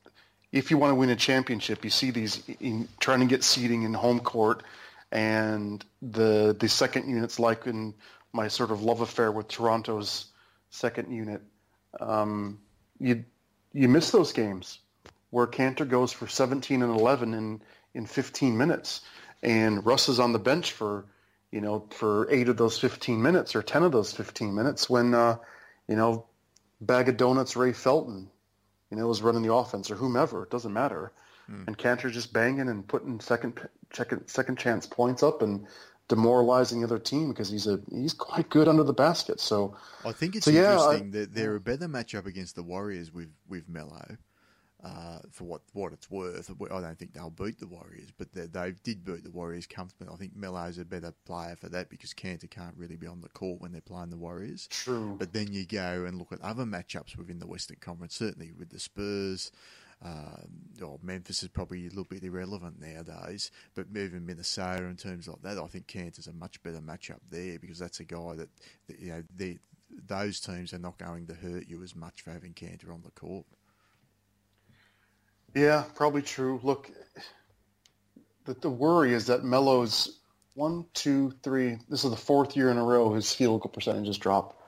Speaker 2: if you want to win a championship, you see these in, trying to get seating in home court, and the the second units like in my sort of love affair with Toronto's second unit um, you you miss those games where Kanter goes for 17 and 11 in in 15 minutes, and Russ is on the bench for you know, for eight of those 15 minutes or 10 of those 15 minutes when, uh, you know, bag of donuts Ray Felton, you know, was running the offense or whomever. It doesn't matter. Mm. And Kanter just banging and putting second, second, second chance points up and demoralizing the other team because he's a he's quite good under the basket. So
Speaker 1: I think it's so, interesting yeah, I, that they're a better matchup against the Warriors with with Melo. Uh, for what what it's worth, I don't think they'll beat the Warriors, but they, they did beat the Warriors comfortably. I think Melo's a better player for that because Kanter can't really be on the court when they're playing the Warriors.
Speaker 2: True.
Speaker 1: But then you go and look at other matchups within the Western Conference, certainly with the Spurs, uh, or Memphis is probably a little bit irrelevant nowadays, but moving Minnesota in terms like that, I think Kanter's a much better matchup there because that's a guy that, that you know those teams are not going to hurt you as much for having Kanter on the court.
Speaker 2: Yeah, probably true. Look, the, the worry is that Melo's one, two, three. This is the fourth year in a row his field goal percentages drop.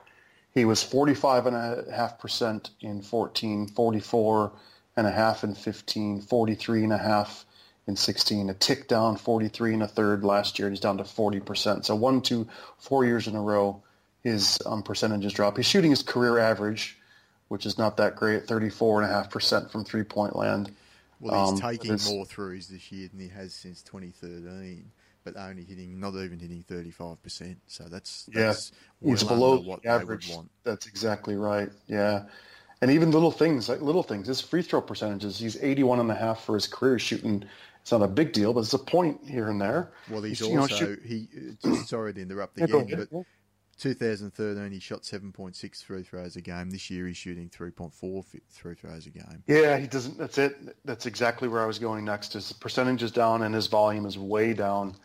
Speaker 2: He was 45.5% in 14, 44 and a half in 15, 43 and a half in 16, a tick down 43 and a third last year. He's down to 40%. So one, two, four years in a row, his um, percentages drop. He's shooting his career average, which is not that great, 34.5% from three-point land.
Speaker 1: Well, he's um, taking more threes this year than he has since 2013, but only hitting, not even hitting 35%. So that's, that's
Speaker 2: yeah, he's below what average. That's exactly right. Yeah and even little things like little things. His free throw percentages, he's 81 and a half for his career shooting. It's not a big deal, but it's a point here and there.
Speaker 1: Well, he's, he's also know, he. <clears throat> Sorry to interrupt again, yeah, but 2013 he shot 7.6 free throws a game. This year he's shooting 3.4 free throws a game.
Speaker 2: Yeah, he doesn't. That's it. That's exactly where I was going next. His percentage is down and his volume is way down.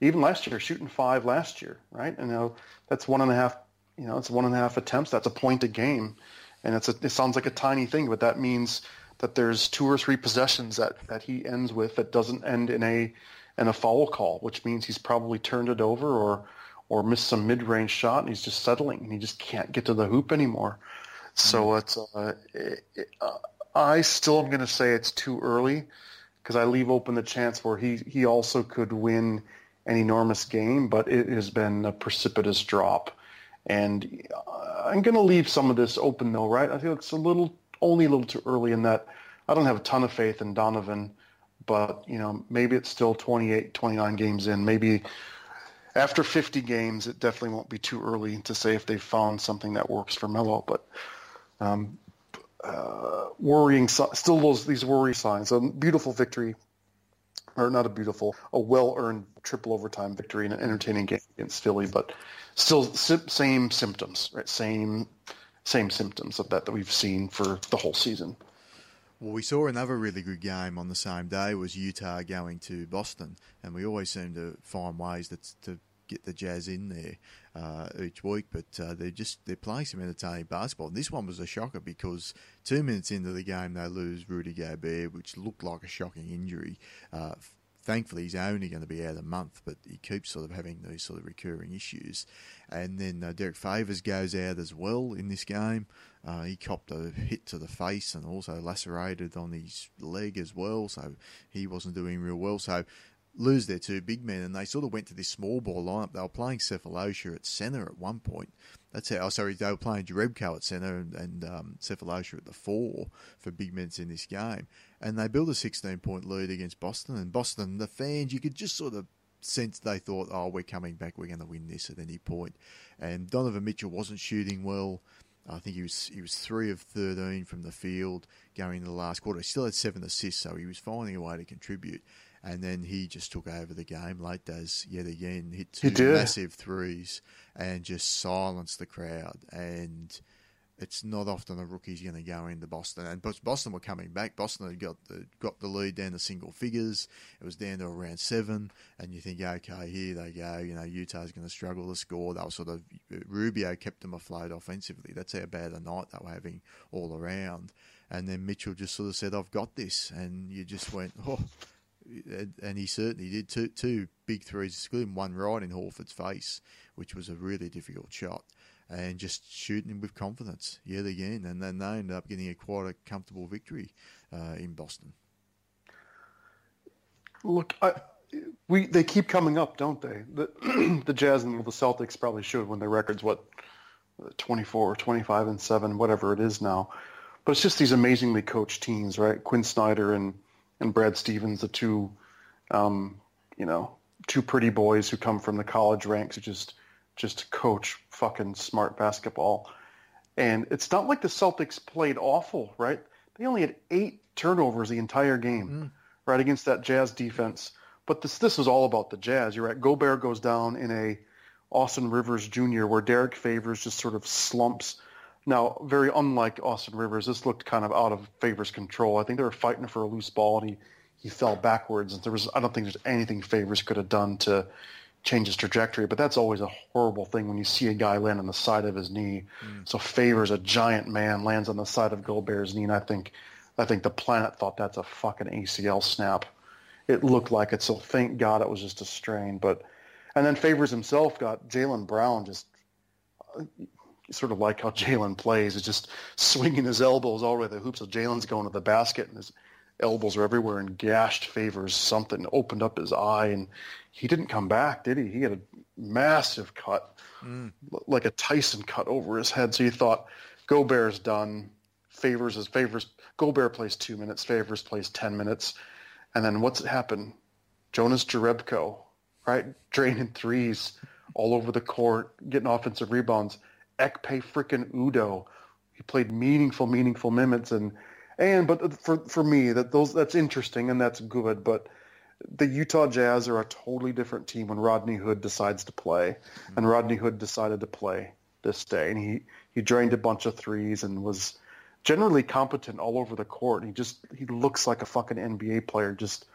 Speaker 2: Even last year, shooting five last year, right? And know that's one and a half. You know, it's one and a half attempts. That's a point a game and it's a, it sounds like a tiny thing, but that means that there's two or three possessions that, that he ends with that doesn't end in a in a foul call, which means he's probably turned it over or or missed some mid range shot and he's just settling and he just can't get to the hoop anymore. So mm-hmm. it's uh, it, it, uh, I still am going to say it's too early because I leave open the chance where he he also could win an enormous game, but it has been a precipitous drop. And I'm going to leave some of this open though, right? I feel it's a little, only a little too early in that I don't have a ton of faith in Donovan, but you know, maybe it's still 28, 29 games in. Maybe after 50 games, it definitely won't be too early to say if they've found something that works for Melo. But um, uh, worrying, still those these worry signs. A beautiful victory, or not a beautiful, a well-earned triple overtime victory in an entertaining game against Philly, but still same symptoms, right? Same same symptoms of that that we've seen for the whole season.
Speaker 1: Well, we saw another really good game on the same day was Utah going to Boston, and we always seem to find ways to get the Jazz in there uh, each week. But uh, they're just they're playing some entertaining basketball. And this one was a shocker because two minutes into the game they lose Rudy Gobert, which looked like a shocking injury. Uh, thankfully he's only going to be out a month, but he keeps sort of having these sort of recurring issues. And then uh, Derrick Favors goes out as well in this game. Uh, he copped a hit to the face and also lacerated on his leg as well, so he wasn't doing real well. So lose their two big men, and they sort of went to this small ball lineup. They were playing Sefolosha at centre at one point. That's how. Oh, sorry, they were playing Jerebko at centre and, and um, Sefolosha at the four for big men in this game, and they built a 16 point lead against Boston. And Boston, the fans, you could just sort of sense they thought, oh, we're coming back, we're going to win this at any point. And Donovan Mitchell wasn't shooting well. I think he was he was three of thirteen from the field going into the last quarter. He still had seven assists, so he was finding a way to contribute and then he just took over the game. Late does yet again hit two massive threes and just silenced the crowd. And it's not often a rookie's going to go into Boston. And Boston were coming back. Boston had got the got the lead down to single figures. It was down to around seven, and you think, okay, here they go. You know, Utah's going to struggle to score. They were sort of Rubio kept them afloat offensively. That's how bad a night they were having all around. And then Mitchell just sort of said, "I've got this," and you just went, "Oh." and he certainly did two two big threes, including one right in Horford's face, which was a really difficult shot, and just shooting him with confidence yet again, and then they ended up getting a quite a comfortable victory uh, in Boston.
Speaker 2: Look, I, we they keep coming up, don't they? The <clears throat> the Jazz and the Celtics probably should when their records what 24, 25 and 7, whatever it is now. But it's just these amazingly coached teams, right? Quin Snyder and and Brad Stevens, the two um, you know, two pretty boys who come from the college ranks who just just to coach fucking smart basketball. And it's not like the Celtics played awful, right? They only had eight turnovers the entire game, mm. right, against that Jazz defense. But this this was all about the Jazz. You're right. Gobert goes down in a Austin Rivers Jr. where Derrick Favors just sort of slumps. Now, very unlike Austin Rivers, this looked kind of out of Favors' control. I think they were fighting for a loose ball, and he, he fell backwards. And there was I don't think there's anything Favors could have done to change his trajectory. But that's always a horrible thing when you see a guy land on the side of his knee. Mm. So Favors, a giant man, lands on the side of Gobert's knee, and I think I think the planet thought that's a fucking ACL snap. It looked like it, so thank God it was just a strain. But and then Favors himself got Jaylen Brown just uh, sort of like how Jaylen plays, is just swinging his elbows all the way to the hoop. So Jaylen's going to the basket and his elbows are everywhere and gashed Favors something, opened up his eye, and he didn't come back, did he? He had a massive cut, mm. like a Tyson cut over his head. So you thought Gobert's done. Favors his favors. Gobert plays two minutes. Favors plays ten minutes, and then what's it happened? Jonas Jerebko, right, <laughs> draining threes all over the court, getting offensive rebounds. Ekpe freaking Udoh he played meaningful, meaningful minutes, and and but for for me that those that's interesting and that's good, but the Utah Jazz are a totally different team when Rodney Hood decides to play, mm-hmm. and Rodney Hood decided to play this day, and he he drained a bunch of threes and was generally competent all over the court. He just he looks like a fucking NBA player. Just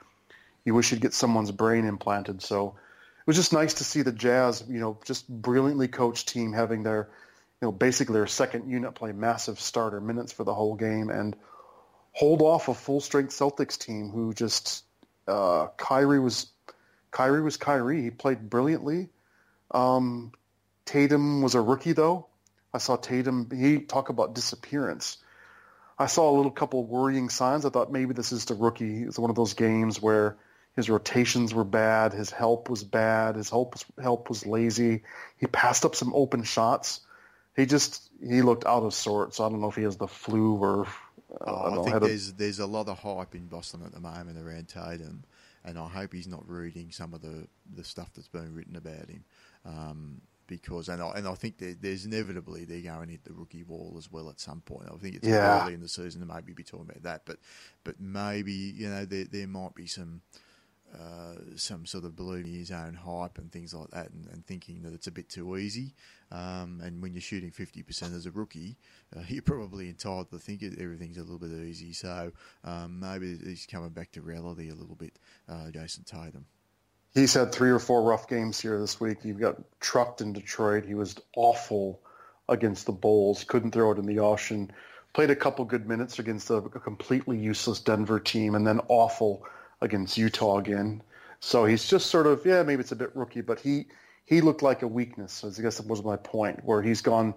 Speaker 2: you wish you'd get someone's brain implanted. So it was just nice to see the Jazz, you know, just brilliantly coached team having their, you know, basically their second unit play massive starter minutes for the whole game and hold off a full strength Celtics team who just uh, Kyrie was Kyrie was Kyrie. He played brilliantly. Um, Tatum was a rookie though. I saw Tatum. He talk about disappearance. I saw a little couple worrying signs. I thought maybe this is the rookie. It's one of those games where his rotations were bad, his help was bad, his help was, help was lazy. He passed up some open shots. He just he looked out of sorts. So I don't know if he has the flu or.
Speaker 1: Oh, I, I think there's a... there's a lot of hype in Boston at the moment around Tatum, and I hope he's not reading some of the the stuff that's been written about him. Um, because and I, and I think there's inevitably they're going to hit the rookie wall as well at some point. I think it's yeah. early in the season to maybe be talking about that, but but maybe you know there there might be some. Uh, some sort of believing his own hype and things like that, and, and thinking that it's a bit too easy. Um, and when you're shooting 50% as a rookie, uh, <laughs> you're probably entitled to think everything's a little bit easy. So um, maybe he's coming back to reality a little bit, uh, Jayson Tatum
Speaker 2: he's had three or four rough games here this week. He got trucked in Detroit. He was awful against the Bulls. Couldn't throw it in the ocean. Played a couple good minutes against a, a completely useless Denver team, and then awful against Utah again. So he's just sort of yeah, maybe it's a bit rookie, but he he looked like a weakness. I guess that was my point, where he's gone.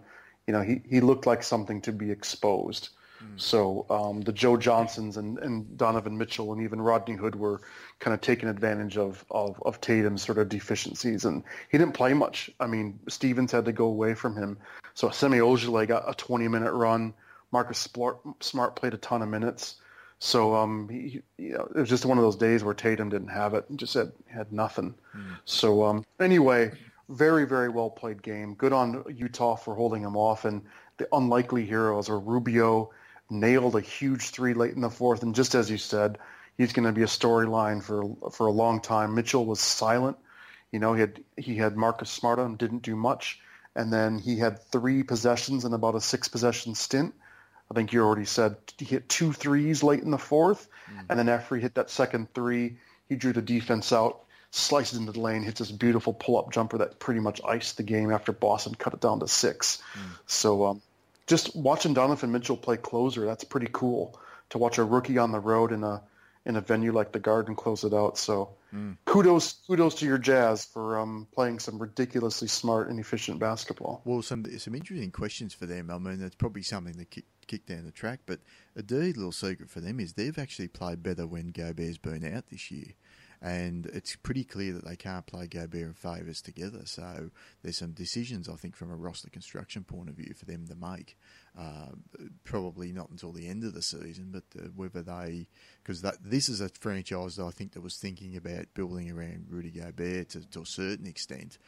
Speaker 2: You know, he he looked like something to be exposed. Mm. So um, the Joe Johnsons and, and Donovan Mitchell and even Rodney Hood were kind of taking advantage of, of, of Tatum's sort of deficiencies. And he didn't play much. I mean, Stevens had to go away from him. So Semi Ojeleye got a 20-minute run. Marcus Smart played a ton of minutes. So um, he, you know, it was just one of those days where Tatum didn't have it and just had, had nothing. Mm. So um, anyway, very, very well played game. Good on Utah for holding him off. And the unlikely heroes are Rubio nailed a huge three late in the fourth. And just as you said, he's going to be a storyline for for a long time. Mitchell was silent. You know, he had he had Marcus Smart on, didn't do much, and then he had three possessions in about a six possession stint. I think you already said he hit two threes late in the 4th mm-hmm. and then after he hit that second three, he drew the defense out, slices into the lane, hits this beautiful pull up jumper that pretty much iced the game after Boston cut it down to six. Mm. So um, just watching Donovan Mitchell play closer, that's pretty cool to watch a rookie on the road in a in a venue like the Garden close it out. So mm. kudos kudos to your Jazz for um, playing some ridiculously smart and efficient basketball.
Speaker 1: Well, some some interesting questions for them. I mean, it's probably something that kick, down the track, but a dirty little secret for them is they've actually played better when Gobert's been out this year. and it's pretty clear that they can't play Gobert and Favors together. So there's some decisions I think from a roster construction point of view for them to make. Uh, probably not until the end of the season, but uh, whether they because this is a franchise that I think that was thinking about building around Rudy Gobert to, to a certain extent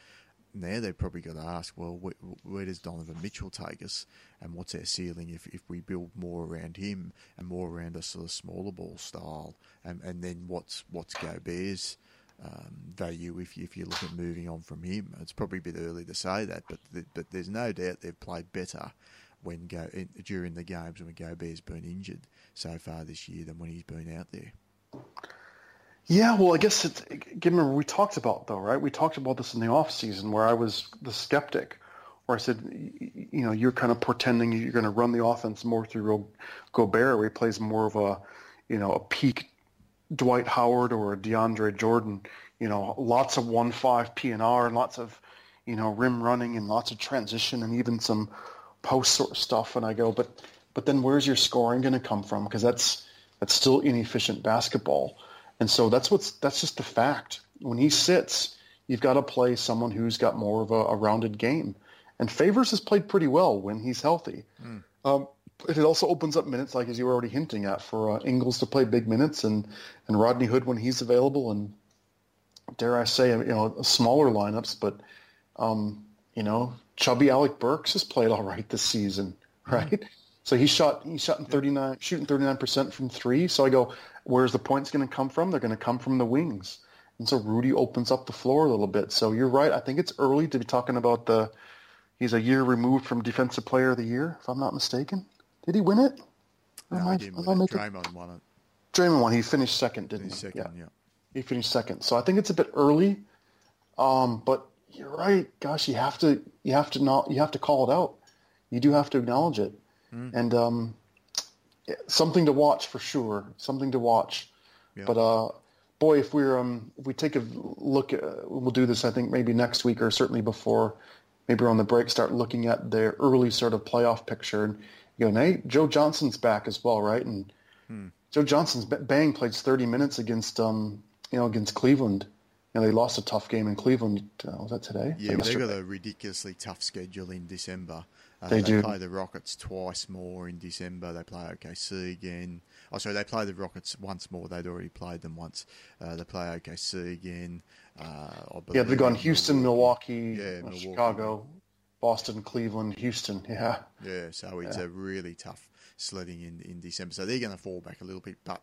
Speaker 1: now they've probably got to ask, well, where, where, does Donovan Mitchell take us, and what's our ceiling if, if we build more around him and more around a sort of smaller ball style, and, and then what's what's Gobert's um, value if you, if you look at moving on from him? It's probably a bit early to say that, but the, but there's no doubt they've played better when go in, during the games when Gobert's been injured so far this year than when he's been out there.
Speaker 2: Yeah, well, I guess it's, given we talked about though, right? We talked about this in the off season where I was the skeptic, where I said, you know, you're kind of pretending you're going to run the offense more through Gobert, where he plays more of a, you know, a peak Dwight Howard or a DeAndre Jordan. You know, lots of one five P and R lots of, you know, rim running and lots of transition and even some post sort of stuff. And I go, but but then where's your scoring going to come from? Because that's that's still inefficient basketball. And so that's what's that's just the fact. When he sits, you've got to play someone who's got more of a, a rounded game. And Favors has played pretty well when he's healthy. Mm. Um, it also opens up minutes, like as you were already hinting at, for uh, Ingles to play big minutes and, and Rodney Hood when he's available, and dare I say, you know, smaller lineups. But um, you know, chubby Alec Burks has played all right this season, hmm. right? Mm. So he shot he shot in thirty nine, shooting thirty nine percent from three. So I go, Where's the points going to come from? They're going to come from the wings. And so Rudy opens up the floor a little bit. So you're right. I think it's early to be talking about the. He's a year removed from Defensive Player of the Year, if I'm not mistaken. Did he win it?
Speaker 1: No, I, he didn't win it. Draymond won it.
Speaker 2: Draymond won. He finished second, didn't
Speaker 1: he? Second, yeah. yeah.
Speaker 2: He finished second. So I think it's a bit early. Um, but you're right. Gosh, you have to you have to not you have to call it out. You do have to acknowledge it. Mm. And um, something to watch for sure. Something to watch. Yeah. But uh, boy, if we're um, if we take a look, at, we'll do this. I think maybe next week or certainly before, maybe on the break, start looking at the early sort of playoff picture. And you know, hey, Joe Johnson's back as well, right? And hmm. Joe Johnson's bang played 30 minutes against um, you know, against Cleveland. You know, they lost a tough game in Cleveland. Uh, was that today?
Speaker 1: Yeah, they've got a ridiculously tough schedule in December. Uh,
Speaker 2: they,
Speaker 1: they
Speaker 2: do.
Speaker 1: play the Rockets twice more in December. They play OKC again. Oh, sorry, they play the Rockets once more. They'd already played them once. Uh, they play OKC again. Uh,
Speaker 2: yeah, they've gone Houston, Milwaukee, yeah, Milwaukee. Chicago, Boston, Cleveland, Houston. <laughs> Yeah.
Speaker 1: Yeah, so it's yeah. a really tough sledding in, in December. So they're going to fall back a little bit, but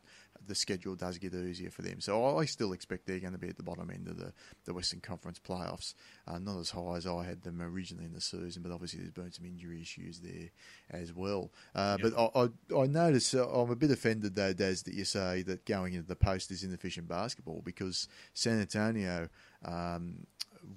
Speaker 1: the schedule does get easier for them. So I still expect they're going to be at the bottom end of the, the Western Conference playoffs. Uh, not as high as I had them originally in the season, but obviously there's been some injury issues there as well. Uh, yep. But I, I, I notice uh, I'm a bit offended though, Daz, that you say that going into the post is inefficient basketball because San Antonio um,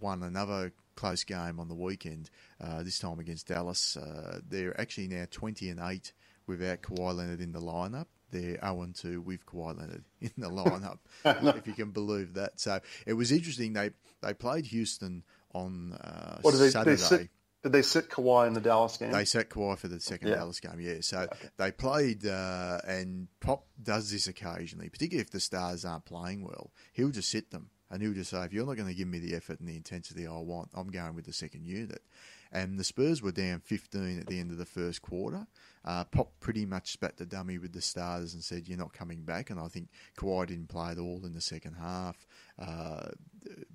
Speaker 1: won another close game on the weekend. Uh, this time against Dallas, uh, they're actually now 20 and eight without Kawhi Leonard in the lineup. They're 0 2 with Kawhi Leonard <laughs> in the <laughs> lineup, if you can believe that. So it was interesting. They they played Houston on uh, what, did they, Saturday. They sit,
Speaker 2: did they sit Kawhi in the Dallas game?
Speaker 1: They set Kawhi for the second yeah. Dallas game, yeah. So okay. they played, uh, and Pop does this occasionally, particularly if the Stars aren't playing well. He'll just sit them, and he'll just say, if you're not going to give me the effort and the intensity I want, I'm going with the second unit. And the Spurs were down 15 at the end of the first quarter. Uh, Pop pretty much spat the dummy with the starters and said, You're not coming back. And I think Kawhi didn't play at all in the second half. Uh,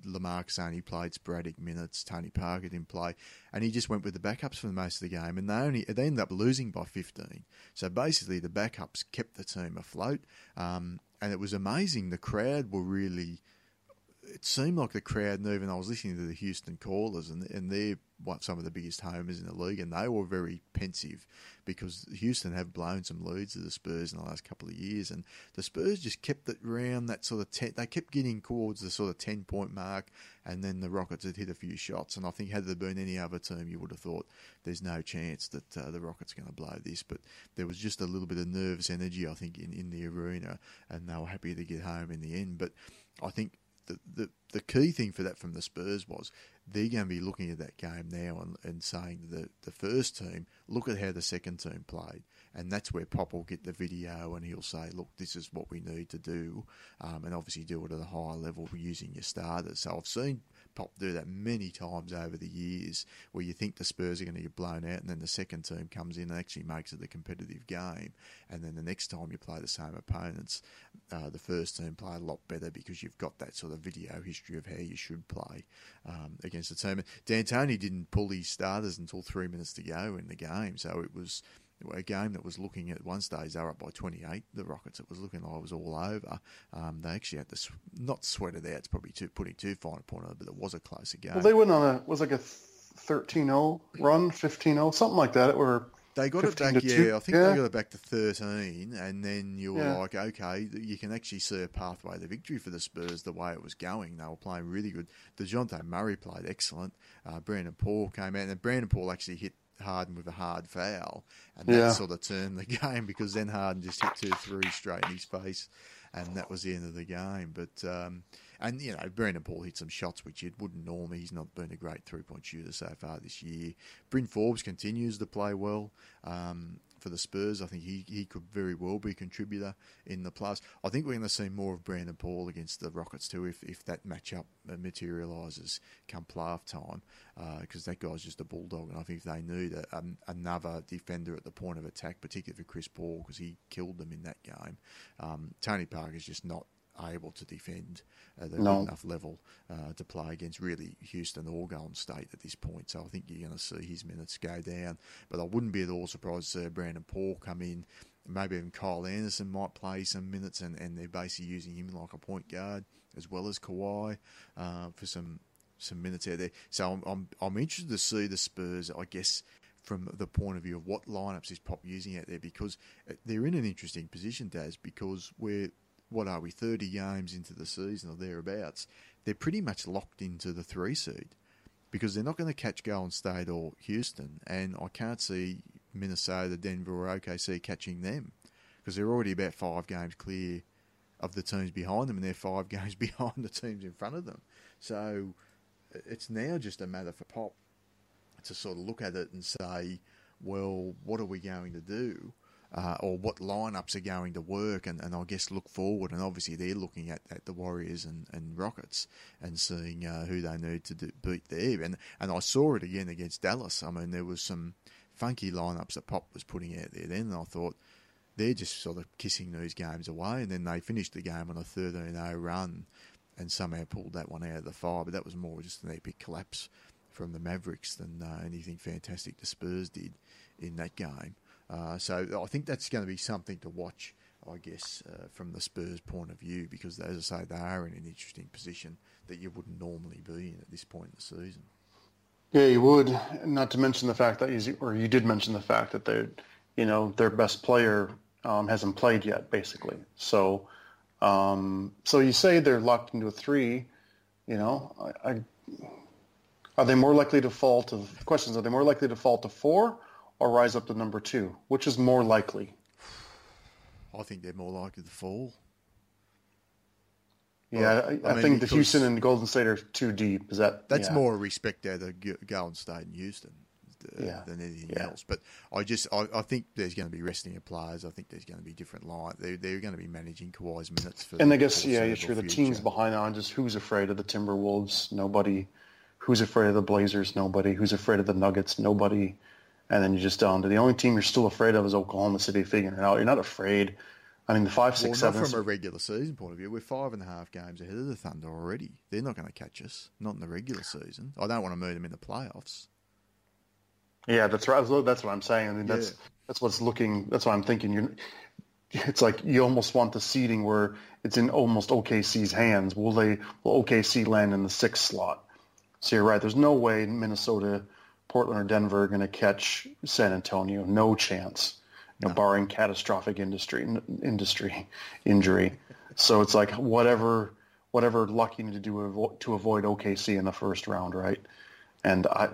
Speaker 1: Lamarcus only played sporadic minutes. Tony Parker didn't play. And he just went with the backups for the most of the game. And they only they ended up losing by 15. So basically, the backups kept the team afloat. Um, and it was amazing. The crowd were really it seemed like the crowd and I was listening to the Houston callers, and and they're what some of the biggest homers in the league, and they were very pensive because Houston have blown some leads to the Spurs in the last couple of years, and the Spurs just kept it around that sort of ten. They kept getting towards the sort of ten point mark, and then the Rockets had hit a few shots, and I think had there been any other team, you would have thought there's no chance that uh, the Rockets are going to blow this, but there was just a little bit of nervous energy, I think, in in the arena, and they were happy to get home in the end, but. I think the, the, the key thing for that from the Spurs was they're going to be looking at that game now and, and saying the, the first team, look at how the second team played. And that's where Pop will get the video and he'll say, look, this is what we need to do. Um, and obviously do it at a higher level using your starters. So I've seen Pop do that many times over the years where you think the Spurs are going to get blown out and then the second team comes in and actually makes it a competitive game. And then the next time you play the same opponents, uh, the first team play a lot better because you've got that sort of video history of how you should play um, against the team. D'Antoni didn't pull his starters until three minutes to go in the game, so it was a game that was looking at one stage they were up by 28 the rockets it was looking like it was all over um, they actually had to not sweat it out it's probably too, putting too fine a point on it but it was a closer game
Speaker 2: well they went on a was like a 13-0 run 15-0 something like that It were
Speaker 1: they got it back, yeah. I think yeah. they got it back to 13, and then you were yeah. like, okay, you can actually see a pathway to victory for the Spurs the way it was going. They were playing really good. DeJounte Murray played excellent. Uh, Brandon Paul came out, and Brandon Paul actually hit Harden with a hard foul, and that yeah. sort of turned the <laughs> game because then Harden just hit two three straight in his face, and that was the end of the game. But um, and you know, Brandon Paul hit some shots which it wouldn't normally. He's not been a great three point shooter so far this year. Bryn Forbes continues to play well. Um, for the Spurs. I think he, he could very well be a contributor in the plus. I think we're going to see more of Brandon Paul against the Rockets too if, if that matchup materialises come playoff time because uh, that guy's just a bulldog. And I think they need a, a, another defender at the point of attack, particularly for Chris Paul because he killed them in that game, um, Tony Parker's just not able to defend at a no. good enough level uh, to play against really Houston or Golden State at this point. So I think you're going to see his minutes go down. But I wouldn't be at all surprised to see Brandon Paul come in. Maybe even Kyle Anderson might play some minutes, and, and they're basically using him like a point guard as well as Kawhi uh, for some some minutes out there. So I'm, I'm I'm interested to see the Spurs. I guess from the point of view of what lineups is Pop using out there because uh, they're in an interesting position, Daz, because we're what are we, 30 games into the season or thereabouts, they're pretty much locked into the three seed because they're not going to catch Golden State or Houston, and I can't see Minnesota, Denver, or OKC catching them because they're already about five games clear of the teams behind them, and they're five <laughs> games behind the teams in front of them. So it's now just a matter for Pop to sort of look at it and say, well, what are we going to do? Uh, or what lineups are going to work, and, and I guess look forward. And obviously, they're looking at, at the Warriors and, and Rockets and seeing uh, who they need to do, beat there. And and I saw it again against Dallas. I mean, there was some funky lineups that Pop was putting out there. Then and I thought they're just sort of kissing these games away, and then they finished the game on a 13-0 run, and somehow pulled that one out of the fire. But that was more just an epic collapse from the Mavericks than uh, anything fantastic the Spurs did in that game. Uh, so I think that's going to be something to watch, I guess, uh, from the Spurs' point of view, because as I say, they are in an interesting position that you wouldn't normally be in at this point in the season.
Speaker 2: Yeah, you would. Not to mention the fact that, you, or you did mention the fact that they, you know, their best player um, hasn't played yet, basically. So, um, so you say they're locked into a three. You know, I, I, are they more likely to fall to questions? Are they more likely to fall to four, or rise up to number two? Which is more likely?
Speaker 1: I think they're more likely to fall.
Speaker 2: Yeah, I, I, I mean, think the Houston and the Golden State are too deep. Is that
Speaker 1: that's
Speaker 2: yeah.
Speaker 1: more respect out of Golden State and Houston uh, yeah. than anything yeah. else. But I just I, I, think there's going to be resting of players. I think there's going to be different line. They're, they're going to be managing Kawhi's minutes for.
Speaker 2: And I guess yeah, you're sure. The teams behind on just who's afraid of the Timberwolves? Nobody. Who's afraid of the Blazers? Nobody. Who's afraid of the Nuggets? Nobody and then you just down to the only team you're still afraid of is Oklahoma City figuring it out. You're not afraid. I mean, the five, six,
Speaker 1: well,
Speaker 2: seven.
Speaker 1: from a regular season point of view, we're five and a half games ahead of the Thunder already. They're not going to catch us, not in the regular season. I don't want to move them in the playoffs.
Speaker 2: Yeah, that's right. That's what I'm saying. I mean, that's yeah. that's what's looking. That's what I'm thinking. You're. It's like you almost want the seeding where it's in almost OKC's hands. Will they? Will OKC land in the sixth slot? So you're right. There's no way Minnesota Portland or Denver are going to catch San Antonio. No chance, you know, no. barring catastrophic industry industry <laughs> injury. So it's like whatever whatever luck you need to do to avoid OKC in the first round, right? And I,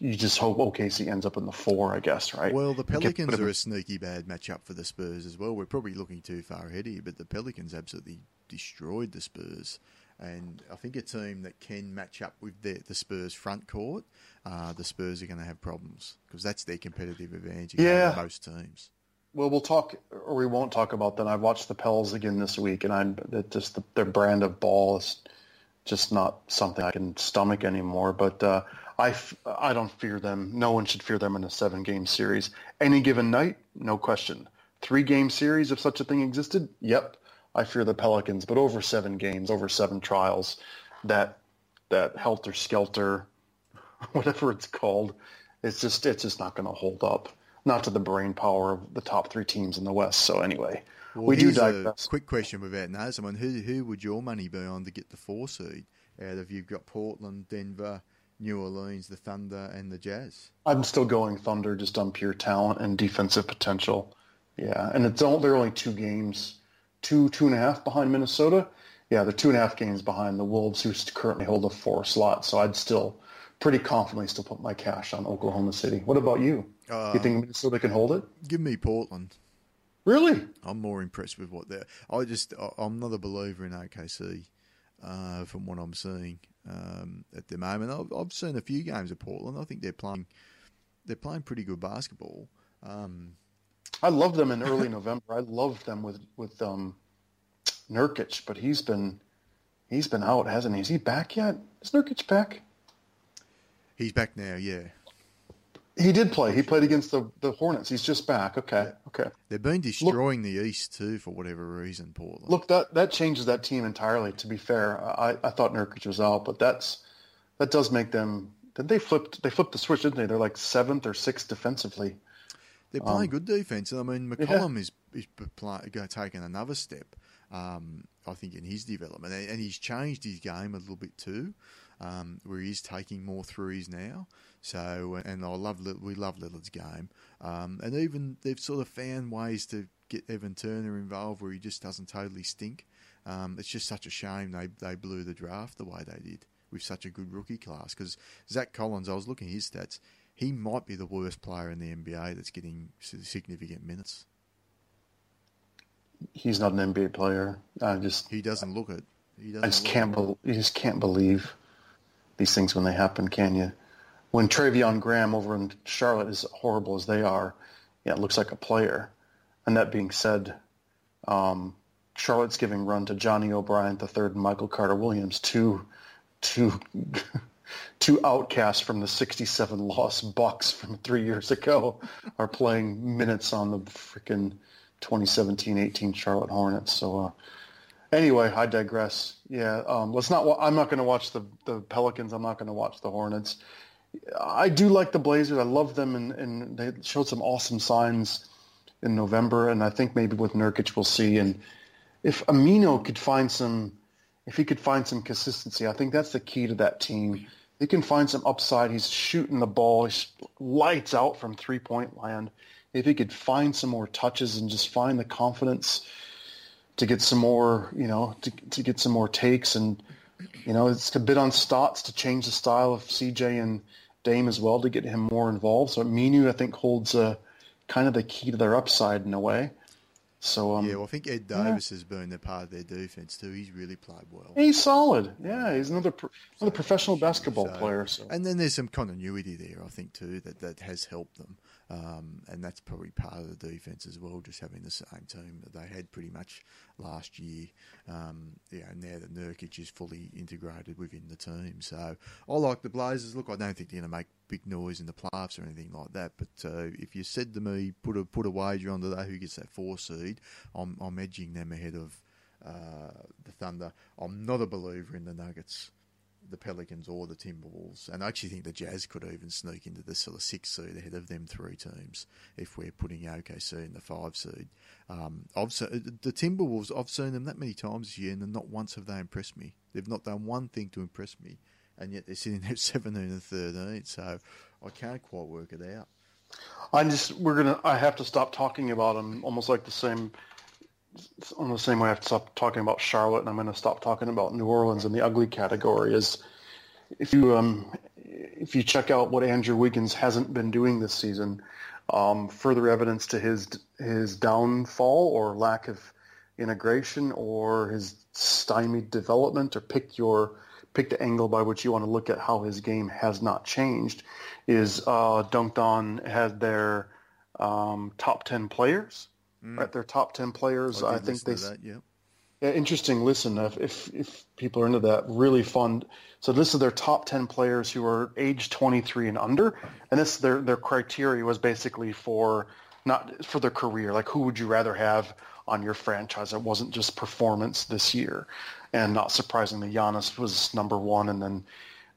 Speaker 2: you just hope OKC ends up in the four, I guess, right?
Speaker 1: Well, the Pelicans are a sneaky bad matchup for the Spurs as well. We're probably looking too far ahead here, but the Pelicans absolutely destroyed the Spurs And I think a team that can match up with the, the Spurs front court, uh, the Spurs are going to have problems because that's their competitive advantage
Speaker 2: Yeah.
Speaker 1: most teams.
Speaker 2: Well, we'll talk, or we won't talk about that. I've watched the Pels again this week, and I'm just the, their brand of ball is just not something I can stomach anymore. But uh, I, f- I don't fear them. No one should fear them in a seven-game series. Any given night, no question. Three-game series, if such a thing existed, yep, I fear the Pelicans. But over seven games, over seven trials, that that helter skelter, <laughs> whatever it's called, it's just it's just not going to hold up. Not to the brain power of the top three teams in the West. So anyway,
Speaker 1: Well,
Speaker 2: we do digress.
Speaker 1: quick question without no someone. Who who would your money be on to get the four seed out of you've got Portland, Denver, New Orleans, the Thunder, and the Jazz?
Speaker 2: I'm still going Thunder just on pure talent and defensive potential. Yeah, and it's all, they're only two games, two two and a half behind Minnesota. Yeah, they're two and a half games behind the Wolves, who currently hold a four slot. So I'd still pretty confidently still put my cash on Oklahoma City. What about you?
Speaker 1: Uh,
Speaker 2: you think Minnesota can hold it?
Speaker 1: Give me Portland.
Speaker 2: Really?
Speaker 1: I'm more impressed with what they're. I just I'm not a believer in OKC uh, from what I'm seeing um, at the moment. I've, I've seen a few games of Portland. I think they're playing they're playing pretty good basketball. Um,
Speaker 2: I loved them in early November. I loved them with with um, Nurkic, but he's been he's been out, hasn't he? Is he back yet? Is Nurkic back?
Speaker 1: he's back now. Yeah,
Speaker 2: He did play. He played against the, the Hornets. He's just back. Okay. Okay.
Speaker 1: they've been destroying the East too for whatever reason. Portland.
Speaker 2: Look, that that changes that team entirely. To be fair, I, I thought Nurkic was out, but that's that does make them. Did they flipped? They flipped the switch, didn't they? They're like seventh or sixth defensively.
Speaker 1: They're playing
Speaker 2: Um,
Speaker 1: good defense. I mean,
Speaker 2: yeah.
Speaker 1: McCollum is is play, go, taking another step. Um, I think in his development, and, and he's changed his game a little bit too, um, where he's taking more threes now. So, and I love we love Lillard's game, um, and even they've sort of found ways to get Evan Turner involved where he just doesn't totally stink. Um, it's just such a shame they they blew the draft the way they did with such a good rookie class because Zach Collins, I was looking at his stats, he might be the worst player in the NBA that's getting significant minutes.
Speaker 2: He's not an NBA player. I just
Speaker 1: He doesn't look it. He doesn't
Speaker 2: I just can't. Bel you just can't believe these things when they happen, can you? When Treveon Graham over in Charlotte is horrible as they are, yeah, it looks like a player. And that being said, um, Charlotte's giving run to Johnny O'Bryant III and Michael Carter Williams, two, two, <laughs> two outcasts from the 67 loss Bucks from three years ago, are playing minutes on the freaking 2017-18 Charlotte Hornets. So. Uh, Anyway, I digress. Yeah, um, let's not. I'm not going to watch the the Pelicans. I'm not going to watch the Hornets. I do like the Blazers. I love them, and, and they showed some awesome signs in November. And I think maybe with Nurkic, we'll see. And if Aminu could find some, if he could find some consistency, I think that's the key to that team. He can find some upside. He's shooting the ball. He's lights out from three point land. If he could find some more touches and just find the confidence to get some more, you know, to, to get some more takes. And, you know, it's a bit on Stotts to change the style of CJ and Dame as well to get him more involved. So Minu, I think, holds uh, kind of the key to their upside in a way. So um,
Speaker 1: Yeah, well, I think Ed Davis has been a part of their defense too. He's really played well.
Speaker 2: he's solid. Yeah, he's another pro- another professional basketball
Speaker 1: So-
Speaker 2: player. So
Speaker 1: And then there's some continuity there, I think, too, that, that has helped them. Um, and that's probably part of the defense as well, just having the same team that they had pretty much last year. Um, yeah, now that Nurkic is fully integrated within the team. So I like the Blazers. Look, I don't think they're going to make big noise in the playoffs or anything like that. But uh, if you said to me, put a put a wager on today who gets that four seed, I'm, I'm edging them ahead of uh, the Thunder. I'm not a believer in the Nuggets the Pelicans or the Timberwolves. And I actually think the Jazz could even sneak into the sort of six seed ahead of them three teams if we're putting OKC in the five seed. Um, I've the Timberwolves. I've seen them that many times this year, and not once have they impressed me. They've not done one thing to impress me, and yet they're sitting <laughs> there seventeen and thirteen. So I can't quite work it out.
Speaker 2: I just we're gonna. I have to stop talking about them almost like the same. On the same way, I have to stop talking about Charlotte, and I'm going to stop talking about New Orleans in the ugly category. Is if you um, if you check out what Andrew Wiggins hasn't been doing this season, um, further evidence to his his downfall or lack of integration or his stymied development, or pick your pick the angle by which you want to look at how his game has not changed, is uh, Dunc'd On had their um, top ten players. Mm. Right, their top ten players. I, I think they. That, yeah. Yeah, interesting. Listen, if, if, if people are into that, really fun. So this is their top ten players who are age twenty three and under, and this their their criteria was basically for not for their career. Like, who would you rather have on your franchise? It wasn't just performance this year, and not surprisingly, Giannis was number one, and then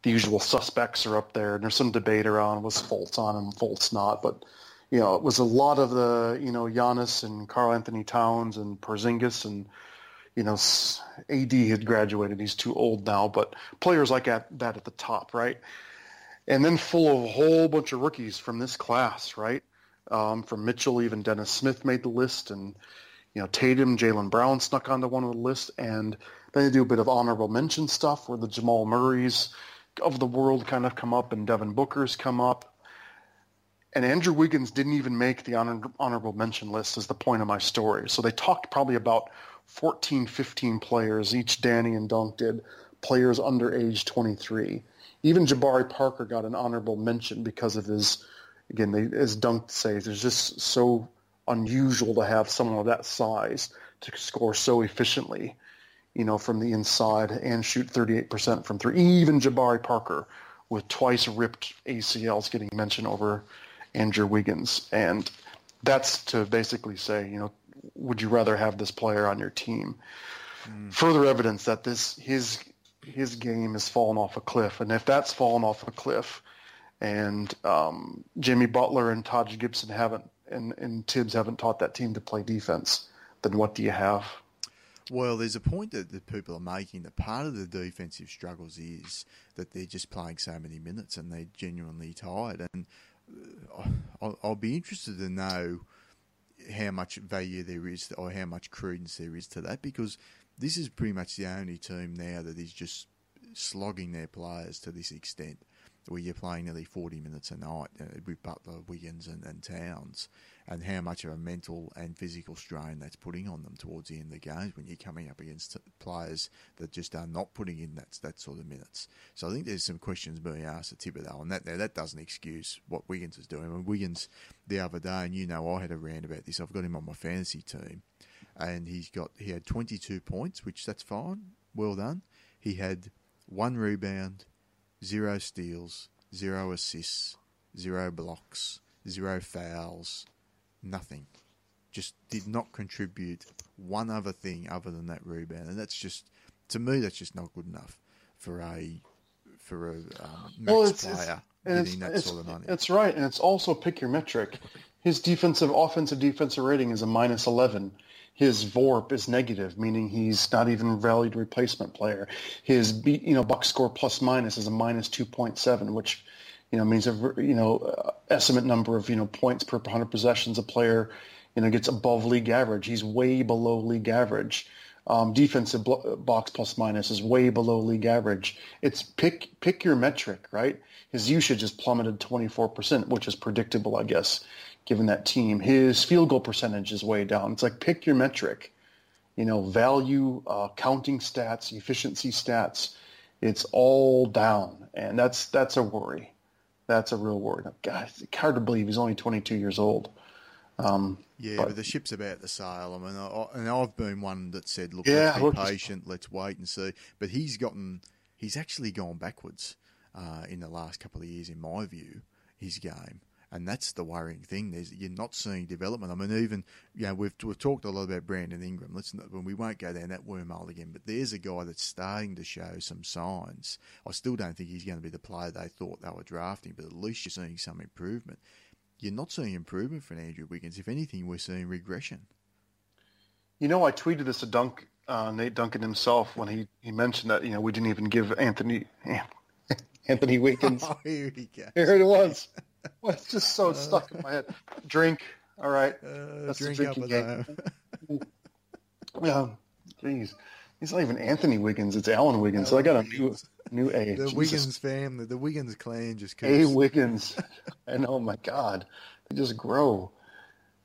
Speaker 2: the usual suspects are up there. And there's some debate around was Fultz on and Fultz not, but you know, it was a lot of the you know Giannis and Karl-Anthony Towns and Porzingis and you know, AD had graduated. He's too old now, but players like that at the top, right? And then full of a whole bunch of rookies from this class, right? Um, from Mitchell, even Dennis Smith made the list, and you know Tatum, Jaylen Brown snuck onto one of the lists, and then they do a bit of honorable mention stuff where the Jamal Murrays of the world kind of come up, and Devin Booker's come up, and Andrew Wiggins didn't even make the honor, honorable mention list. Is the point of my story? So they talked probably about 14, 15 players, each Danny and Dunk did, players under age 23. Even Jabari Parker got an honorable mention because of his, again, they, as Dunk says, it's just so unusual to have someone of that size to score so efficiently, you know, from the inside and shoot 38% from three. Even Jabari Parker with twice ripped ACLs getting mentioned over Andrew Wiggins. And that's to basically say, you know, would you rather have this player on your team? Mm. Further evidence that this his his game has fallen off a cliff, and if that's fallen off a cliff, and um, Jimmy Butler and Taj Gibson haven't and, and Tibbs haven't taught that team to play defense, then what do you have?
Speaker 1: Well, there's a point that, that people are making that part of the defensive struggles is that they're just playing so many minutes and they're genuinely tired. And I'll, I'll be interested to know how much value there is or how much credence there is to that because this is pretty much the only team now that is just slogging their players to this extent where you're playing nearly 40 minutes a night uh, with Butler, Wiggins and, and Towns and how much of a mental and physical strain that's putting on them towards the end of the games when you're coming up against players that just are not putting in that that sort of minutes. So I think there's some questions being asked at Thibodeau, and that now that doesn't excuse what Wiggins is doing. I mean, Wiggins the other day, and you know I had a rant about this. I've got him on my fantasy team, and he's got he had 22 points, which that's fine, well done. He had one rebound, zero steals, zero assists, zero blocks, zero fouls, nothing. Just did not contribute one other thing other than that rebound, and that's just to me that's just not good enough for a for a um, max well, it's, player it's, getting that sort of money.
Speaker 2: That's right, and it's also pick your metric. His defensive, offensive, defensive rating is a minus eleven. His VORP is negative, meaning he's not even valued replacement player. His you know box score plus minus is a minus two point seven, which you know, means a you know uh, estimate number of you know points per 100 possessions a player you know gets above league average. He's way below league average. Um, defensive box plus minus is way below league average. It's pick pick your metric, right? His usage is plummeted 24%, which is predictable, I guess, given that team. His field goal percentage is way down. It's like pick your metric. You know, value, uh, counting stats, efficiency stats. It's all down, and that's that's a worry that's a real worry. God, it's hard to believe he's only 22 years old. Um,
Speaker 1: yeah, but, but, the ship's about to sail. I mean, I, and I've been one that said, "Look, yeah, let's be patient. Let's wait and see." But he's gotten, he's actually gone backwards uh, in the last couple of years, in my view, his game and that's the worrying thing. There's you're not seeing development. I mean, even you know we've we've talked a lot about Brandon Ingram. Let's not, we won't go down that wormhole again. But there's a guy that's starting to show some signs. I still don't think he's going to be the player they thought they were drafting, but at least you're seeing some improvement. You're not seeing improvement from Andrew Wiggins. If anything, we're seeing regression.
Speaker 2: You know, I tweeted this to Dunk, uh, Nate Duncan himself when he, he mentioned that you know we didn't even give Anthony <laughs> Anthony Wiggins. <laughs>
Speaker 1: Oh, here he goes.
Speaker 2: Here it was. <laughs> well, it's just so stuck in my head. Drink. All right.
Speaker 1: Uh, That's drink the drinking game. <laughs>
Speaker 2: yeah. Jeez. He's not even Anthony Wiggins. It's Alan Wiggins. So I got a new new A.
Speaker 1: The Jesus. Wiggins family, the Wiggins clan just
Speaker 2: keeps... A Wiggins. <laughs> and oh my God, they just grow.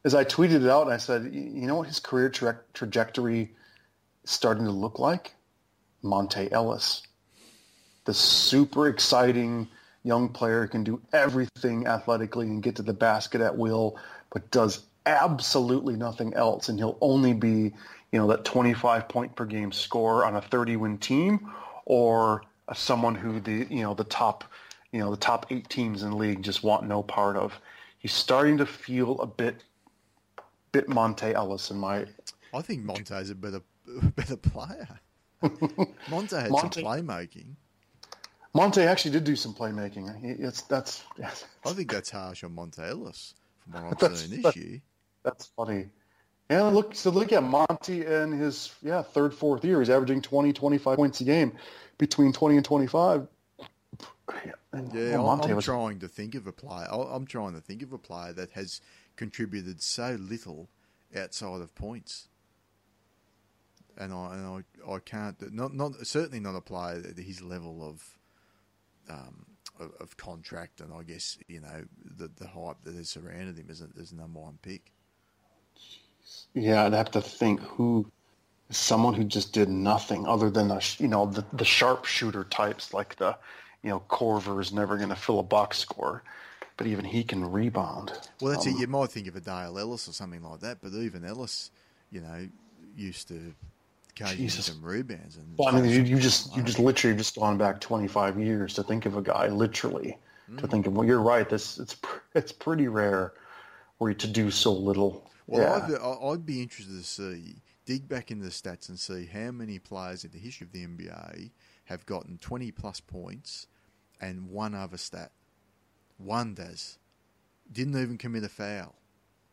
Speaker 2: as I tweeted it out, and I said, you know what his career tra- trajectory is starting to look like? Monta Ellis, the super exciting young player who can do everything athletically and get to the basket at will, but does absolutely nothing else, and he'll only be, you know, that 25 point per game score on a 30 win team, or someone who the you know the top, you know, the top eight teams in the league just want no part of. He's starting to feel a bit, bit Monta Ellis in my.
Speaker 1: I think Monta's a better, <laughs> better player. <laughs> Monta had
Speaker 2: Monta-
Speaker 1: some playmaking.
Speaker 2: Monta actually did do some playmaking. It's that's <laughs>
Speaker 1: I think that's harsh on Monta Ellis from what I'm
Speaker 2: That's-
Speaker 1: seeing this year.
Speaker 2: that's funny. Yeah, look so look at Monty in his yeah third fourth year. He's averaging 20, 25 points a game, between twenty and twenty five. And,
Speaker 1: Yeah,
Speaker 2: well,
Speaker 1: I'm,
Speaker 2: was
Speaker 1: trying to think of a player. I- I'm trying to think of a player that has contributed so little outside of points, and I and I, I can't not not certainly not a player at his level of um of, of contract, and I guess you know the the hype that has surrounded him as a, as a number one pick.
Speaker 2: yeah. I'd have to think who someone who just did nothing other than a, you know the the sharpshooter types like the you know Korver is never going to fill a box score, but even he can rebound.
Speaker 1: Well, that's
Speaker 2: Um,
Speaker 1: it. You might think of a Dale Ellis or something like that, but even Ellis, you know, used to occasionally
Speaker 2: Jesus.
Speaker 1: some rebounds. And
Speaker 2: Well, I mean, you, you just you just literally just gone back 25 years to think of a guy, literally,
Speaker 1: Mm.
Speaker 2: to think of. Well, you're right. This it's <laughs> it's pretty rare where you to do so little.
Speaker 1: Well,
Speaker 2: yeah.
Speaker 1: I'd, I- I'd be interested to see, dig back into the stats and see how many players in the history of the NBA have gotten 20 plus points and one other stat. One does. Didn't even commit a foul,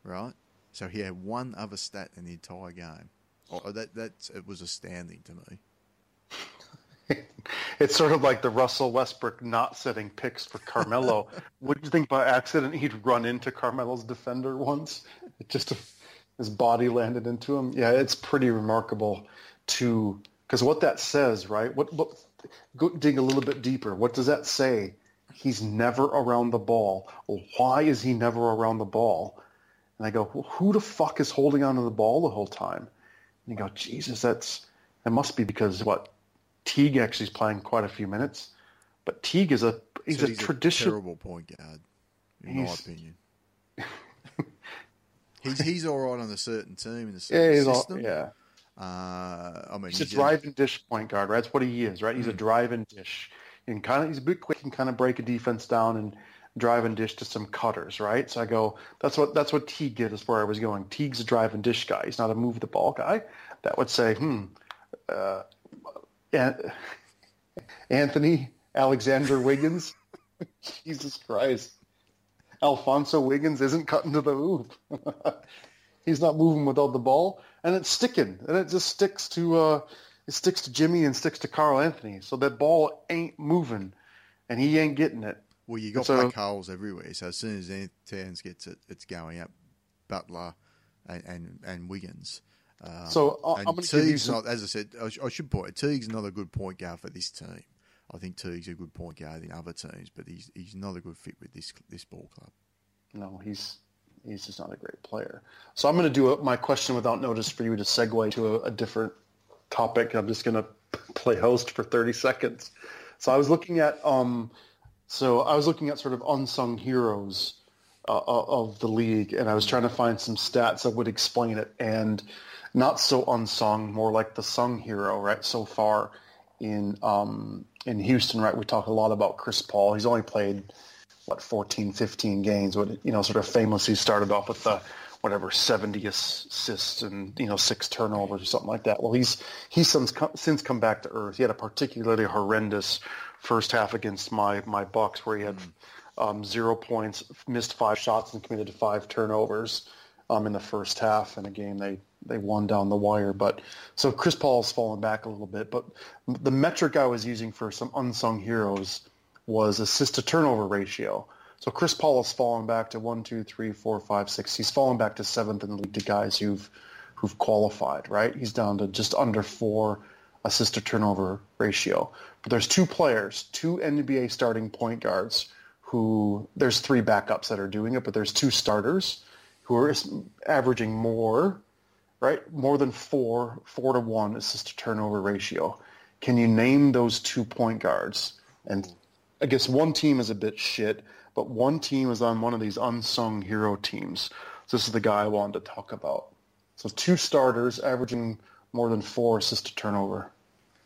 Speaker 1: right? So he had one other stat in the entire game. Oh, that that's it was astounding to me. <laughs>
Speaker 2: It's sort of like the Russell Westbrook not setting picks for Carmelo. <laughs> what do you think by accident he'd run into Carmelo's defender once? It just his body landed into him. Yeah, it's pretty remarkable to because what that says, right? What, what go dig a little bit deeper. What does that say? He's never around the ball. Why is he never around the ball? And I go, well, who the fuck is holding onto the ball the whole time? And you go, Jesus, that's that must be because what Teague actually is playing quite a few minutes, but Teague is a he's
Speaker 1: So
Speaker 2: a traditional.
Speaker 1: terrible point guard, in my opinion. he's he's all right on a certain team in a
Speaker 2: Yeah,
Speaker 1: certain
Speaker 2: he's all, yeah.
Speaker 1: Uh, I mean,
Speaker 2: He's a
Speaker 1: he's
Speaker 2: drive and dish point guard, right? That's what he is, right? He's a
Speaker 1: Mm.
Speaker 2: drive and dish. Can kind of he's a bit quick and kind of break a defense down and drive and dish to some cutters, right? So I go, that's what that's what Teague did. Is where I was going. Teague's a drive and dish guy. He's not a move the ball guy. That would say, hmm, uh, An- <laughs> Anthony Alexander Wiggins. <laughs> Jesus Christ. Alfonso Wiggins isn't cutting to the hoop. <laughs> He's not moving without the ball, and it's sticking, and it just sticks to uh, it sticks to Jimmy and sticks to Karl-Anthony. So that ball ain't moving, and he ain't getting it.
Speaker 1: Well, you got
Speaker 2: So-
Speaker 1: black holes everywhere. So as soon as Towns gets it, it's going up. Butler and and, and Wiggins. Um,
Speaker 2: So, uh,
Speaker 1: and
Speaker 2: I'm gonna give you
Speaker 1: Teague's
Speaker 2: some-
Speaker 1: not, as I said, I, sh- I should point. Teague's not a good point guard for this team. I think Teague's a good point guard in other teams, but he's he's not a good fit with this this ball club.
Speaker 2: No, he's he's just not a great player. So I'm going to do a, my question without notice for you to segue to a, a different topic. I'm just going to play host for 30 seconds. So I was looking at um, so I was looking at sort of unsung heroes uh, of the league, and I was trying to find some stats that would explain it, and not so unsung, more like the sung hero, right? So far in um, in Houston, right? We talk a lot about Chris Paul. He's only played what 14, 15 games. What you know, sort of famously started off with the whatever 70 assists and you know six turnovers or something like that. Well, he's he's since come, since come back to earth. He had a particularly horrendous first half against my my Bucks where he had um, zero points, missed five shots, and committed to five turnovers um, in the first half in a game they they won down the wire. But so Chris Paul's fallen back a little bit. But the metric I was using for some unsung heroes was assist to turnover ratio. So Chris Paul has fallen back to one, two, three, four, five, six. He's fallen back to seventh in the league to guys who've who've qualified. Right? He's down to just under four assist to turnover ratio. There's two players, two NBA starting point guards who there's three backups that are doing it, but there's two starters who are averaging more, right? More than four, four to one assist to turnover ratio. Can you name those two point guards? And I guess one team is a bit shit, but one team is on one of these unsung hero teams. So this is the guy I wanted to talk about. So two starters averaging more than four assists to turnover.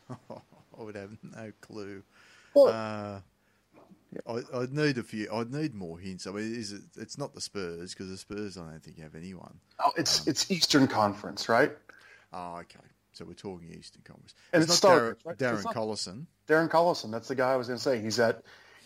Speaker 2: <laughs>
Speaker 1: would have no clue. Well, uh, I, would need a few. I'd need more hints. I mean, is it? It's not the Spurs because the Spurs. I don't think have anyone.
Speaker 2: Oh, it's um, it's Eastern Conference, right?
Speaker 1: Oh, okay. So we're talking Eastern Conference.
Speaker 2: And it's, it's not Darren,
Speaker 1: right? Darren Collison.
Speaker 2: Darren Collison. That's the guy I was going to say. He's at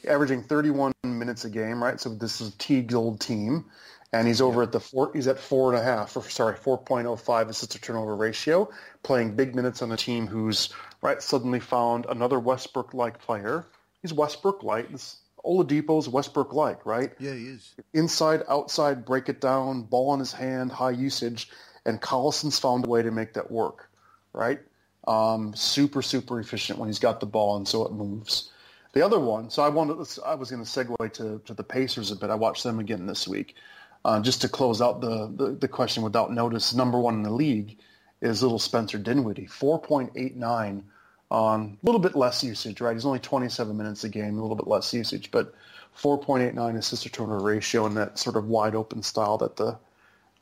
Speaker 2: averaging 31 minutes a game, right? So this is Teague's old team, and he's over yeah. at the four. He's at four and a half, or sorry, 4.05 assist to turnover ratio, playing big minutes on a team who's right suddenly found another Westbrook-like player. He's Westbrook-like. This Oladipo's Westbrook-like, right?
Speaker 1: Yeah, he is.
Speaker 2: Inside, outside, break it down, ball in his hand, high usage, and Collison's found a way to make that work, right? Um, super, super efficient when he's got the ball, and so it moves. The other one, so I wanted, I was going to segue to, to the Pacers a bit. I watched them again this week. Uh, just to close out the, the, the, question without notice, number one in the league is little Spencer Dinwiddie, 4.89 on a little bit less usage, right? He's only 27 minutes a game, a little bit less usage, but 4.89 assist to turnover ratio in that sort of wide open style that the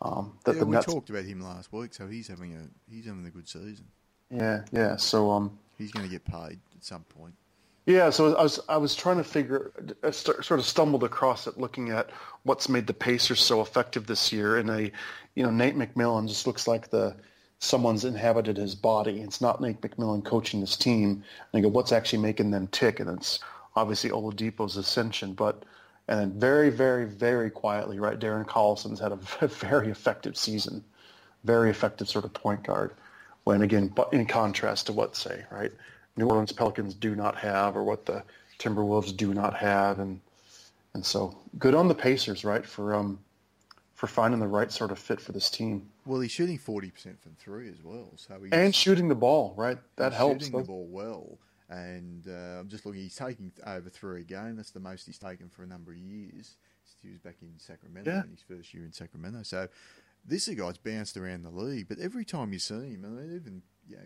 Speaker 2: um, that
Speaker 1: yeah,
Speaker 2: the
Speaker 1: we
Speaker 2: Nets...
Speaker 1: talked about him last week, so he's having a he's having a good season.
Speaker 2: Yeah, yeah. So um,
Speaker 1: he's going to get paid at some point.
Speaker 2: Yeah, so I was I was trying to figure, I sort of stumbled across it, looking at what's made the Pacers so effective this year, and a, you know, Nate McMillan just looks like the someone's inhabited his body. It's not Nate McMillan coaching this team. And go, what's actually making them tick? And it's obviously Oladipo's ascension, but and then very, very, very quietly, right? Darren Collison's had a <laughs> very effective season, very effective sort of point guard. When again, but in contrast to what say, right? New Orleans Pelicans do not have, or what the Timberwolves do not have, and and so good on the Pacers, right, for um for finding the right sort of fit for this team.
Speaker 1: Well, he's shooting forty percent from three as well, so he's,
Speaker 2: and shooting the ball, right? That helps.
Speaker 1: Shooting the ball well, and uh, I'm just looking. He's taking over three a game. That's the most he's taken for a number of years. He was back in Sacramento yeah. in his first year in Sacramento. So this guy's bounced around the league, but every time you see him, I mean, even you know,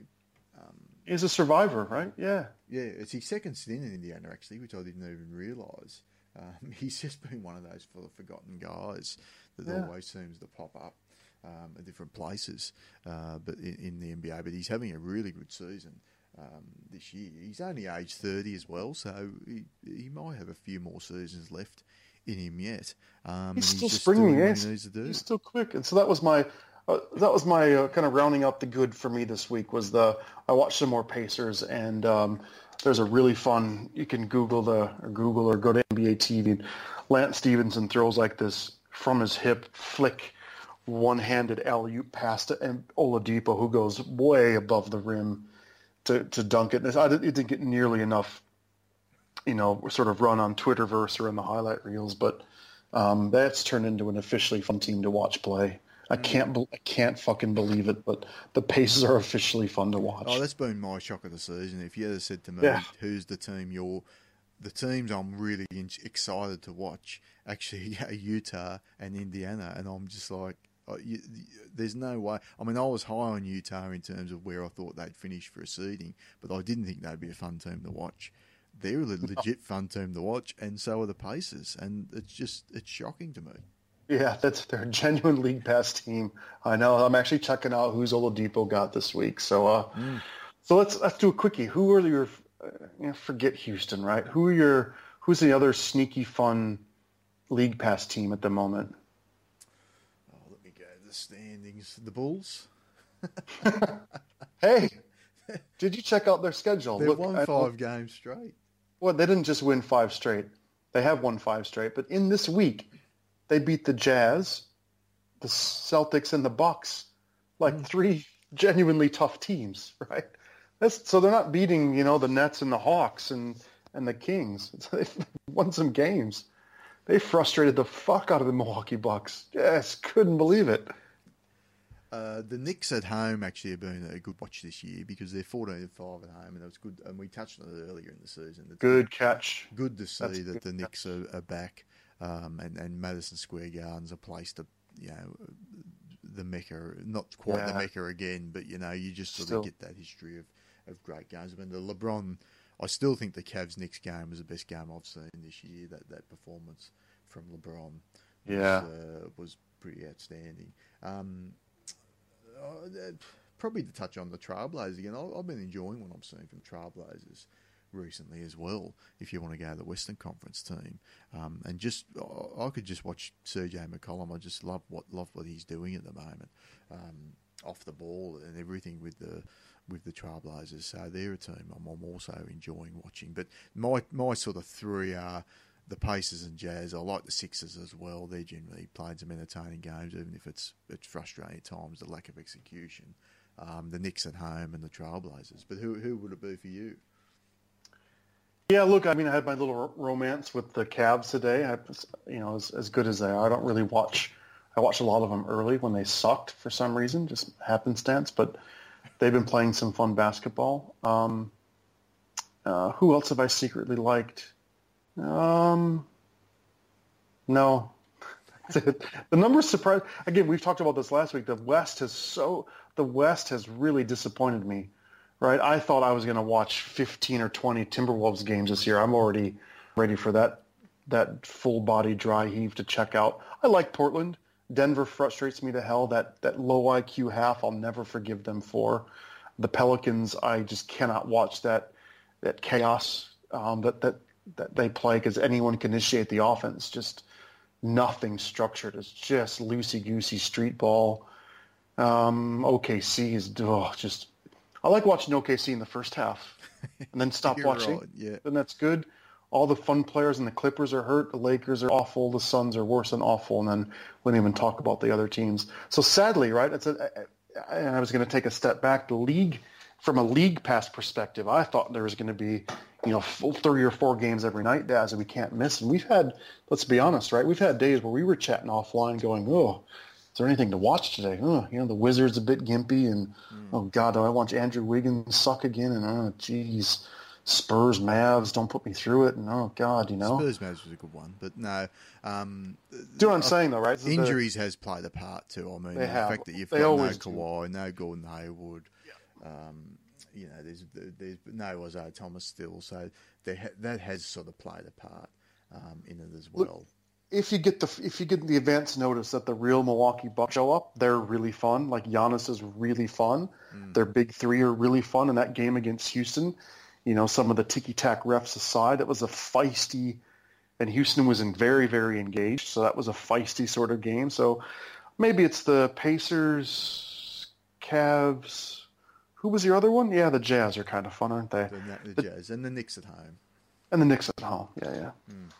Speaker 2: um, He's a survivor, right? Yeah.
Speaker 1: Yeah, it's his second stint in Indiana, actually, which I didn't even realise. Um, <laughs> he's just been one of those forgotten guys that yeah. always seems to pop up um, at different places uh, but in, in, the NBA. But he's having a really good season um, this year. He's only age 30 as well, so he, he might have a few more seasons left in him yet.
Speaker 2: Um, he's still he's springing, yes. He he's still quick. And so that was my uh, that was my uh, kind of rounding up the good for me this week was the I watched some more Pacers and um, there's a really fun you can Google the or Google or go to NBA TV. and Lance Stephenson throws like this from his hip flick one-handed alley oop past it, and Oladipo who goes way above the rim to to dunk it. And I didn't, it didn't get nearly enough, you know, sort of run on Twitterverse or in the highlight reels, but um, that's turned into an officially fun team to watch play. I can't, I can't fucking believe it. But the Pacers are officially fun to watch.
Speaker 1: Oh, that's been my shock of the season. If you ever said to me, yeah. "Who's the team you're?" The teams I'm really excited to watch actually <laughs> are Utah and Indiana, and I'm just like, you, there's no way. I mean, I was high on Utah in terms of where I thought they'd finish for a seeding, but I didn't think they'd be a fun team to watch. They're a <laughs> legit fun team to watch, and so are the Pacers, and it's just it's shocking to me.
Speaker 2: Yeah, that's their genuine league pass team. I know. I'm actually checking out who's Oladipo got this week. So, uh, mm. so let's let's do a quickie. Who are your uh, you know, forget Houston, right? Who are your who's the other sneaky fun league pass team at the moment?
Speaker 1: Oh, let me go to the standings. The Bulls. <laughs>
Speaker 2: hey, did you check out their schedule?
Speaker 1: They won five games straight.
Speaker 2: Well, they didn't just win five straight. They have won five straight, but in this week they beat the Jazz, the Celtics, and the Bucks, like mm. three genuinely tough teams, right? That's, so they're not beating, you know, the Nets and the Hawks and, and the Kings. <laughs> They've won some games. They frustrated the fuck out of the Milwaukee Bucks. Yes, couldn't believe it.
Speaker 1: Uh, the Knicks at home actually have been a good watch this year because they're 14 and 5 at home, and it was good. And we touched on it earlier in the season.
Speaker 2: Good catch.
Speaker 1: Good to see That's that the Knicks are, are, back um, and, and Madison Square Garden's a place to you know the Mecca, not quite yeah. the Mecca again, but you know you just sort still. of get that history of, of great games. I mean the LeBron, I still think the Cavs next game was the best game I've seen this year. That that performance from LeBron,
Speaker 2: yeah,
Speaker 1: was, uh, was pretty outstanding. Um, uh, probably to touch on the Trailblazers again, I've been enjoying what I'm seeing from Trailblazers recently as well. If you want to go to the Western Conference team, um, and just I could just watch CJ McCollum. I just love what love what he's doing at the moment, um, off the ball and everything with the with the Trailblazers. So they're a team I'm, I'm also enjoying watching. But my my sort of three are the Pacers and Jazz. I like the Sixers as well. They're generally playing some entertaining games, even if it's it's frustrating at times the lack of execution. Um, the Knicks at home and the Trailblazers. But who who would it be for you?
Speaker 2: Yeah, look, I mean, I had my little romance with the Cavs today. I, you know, as, as good as they are, I don't really watch. I watched a lot of them early when they sucked for some reason, just happenstance. But they've been playing some fun basketball. Um, uh, who else have I secretly liked? Um, no. <laughs> the numbers surprise. Again, we've talked about this last week. The West has so the West has really disappointed me right? I thought I was going to watch 15 or 20 Timberwolves games this year. I'm already ready for that that full body dry heave to check out. I like Portland. Denver frustrates me to hell. That that low IQ half, I'll never forgive them for. The Pelicans, I just cannot watch that that chaos um, that that that they play because anyone can initiate the offense. Just nothing structured. It's just loosey goosey street ball. Um, OKC is oh, just I like watching OKC in the first half and then stop <laughs> watching.
Speaker 1: Yeah.
Speaker 2: Then that's good. All the fun players and the Clippers are hurt. The Lakers are awful. The Suns are worse than awful. And then we don't even talk about the other teams. So sadly, right, it's a, and I was going to take a step back. The league, from a league pass perspective, I thought there was going to be, you know, three or four games every night, Daz, that we can't miss. And we've had, let's be honest, right? We've had days where we were chatting offline going, oh, is there anything to watch today? Oh, you know, the Wizards a bit gimpy, and mm. oh God, do I watch Andrew Wiggins suck again? And oh, geez, Spurs, Mavs, don't put me through it. And oh God, you know,
Speaker 1: Spurs, Mavs was a good one, but no. Um,
Speaker 2: Do what I'm saying though, right?
Speaker 1: Injuries the, has played a part too. I mean, the have. fact that you've they got no Kawhi, do. no Gordon Hayward. Um, you know, there's there's no Isaiah Thomas still, so that has sort of played a part um, in it as well.
Speaker 2: If you get the if you get the advance notice that the real Milwaukee Bucks show up, they're really fun. Like Giannis is really fun. Mm. Their big three are really fun. In that game against Houston, you know, some of the ticky tack refs aside, it was a feisty, and Houston was in very very engaged. So that was a feisty sort of game. So maybe it's the Pacers, Cavs. Who was your other one? Yeah, the Jazz are kind of fun, aren't they?
Speaker 1: The, the, Jazz and the Knicks at home.
Speaker 2: And the Knicks at home. Yeah, yeah. Mm.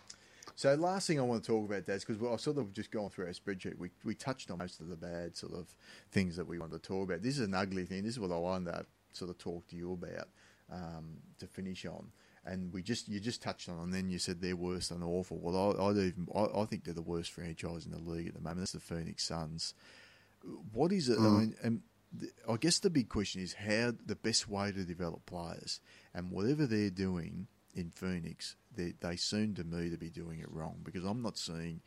Speaker 1: So last thing I want to talk about, Des, because I've sort of just gone through our spreadsheet. We we touched on most of the bad sort of things that we wanted to talk about. This is an ugly thing. This is what I wanted to sort of talk to you about um, to finish on. And we just you just touched on, and then you said they're worse than awful. Well, I, I even I, I, think they're the worst franchise in the league at the moment. That's the Phoenix Suns. What is it? Mm. I mean, and I guess the big question is how the best way to develop players, and whatever they're doing in Phoenix, they, they seem to me to be doing it wrong because I'm not seeing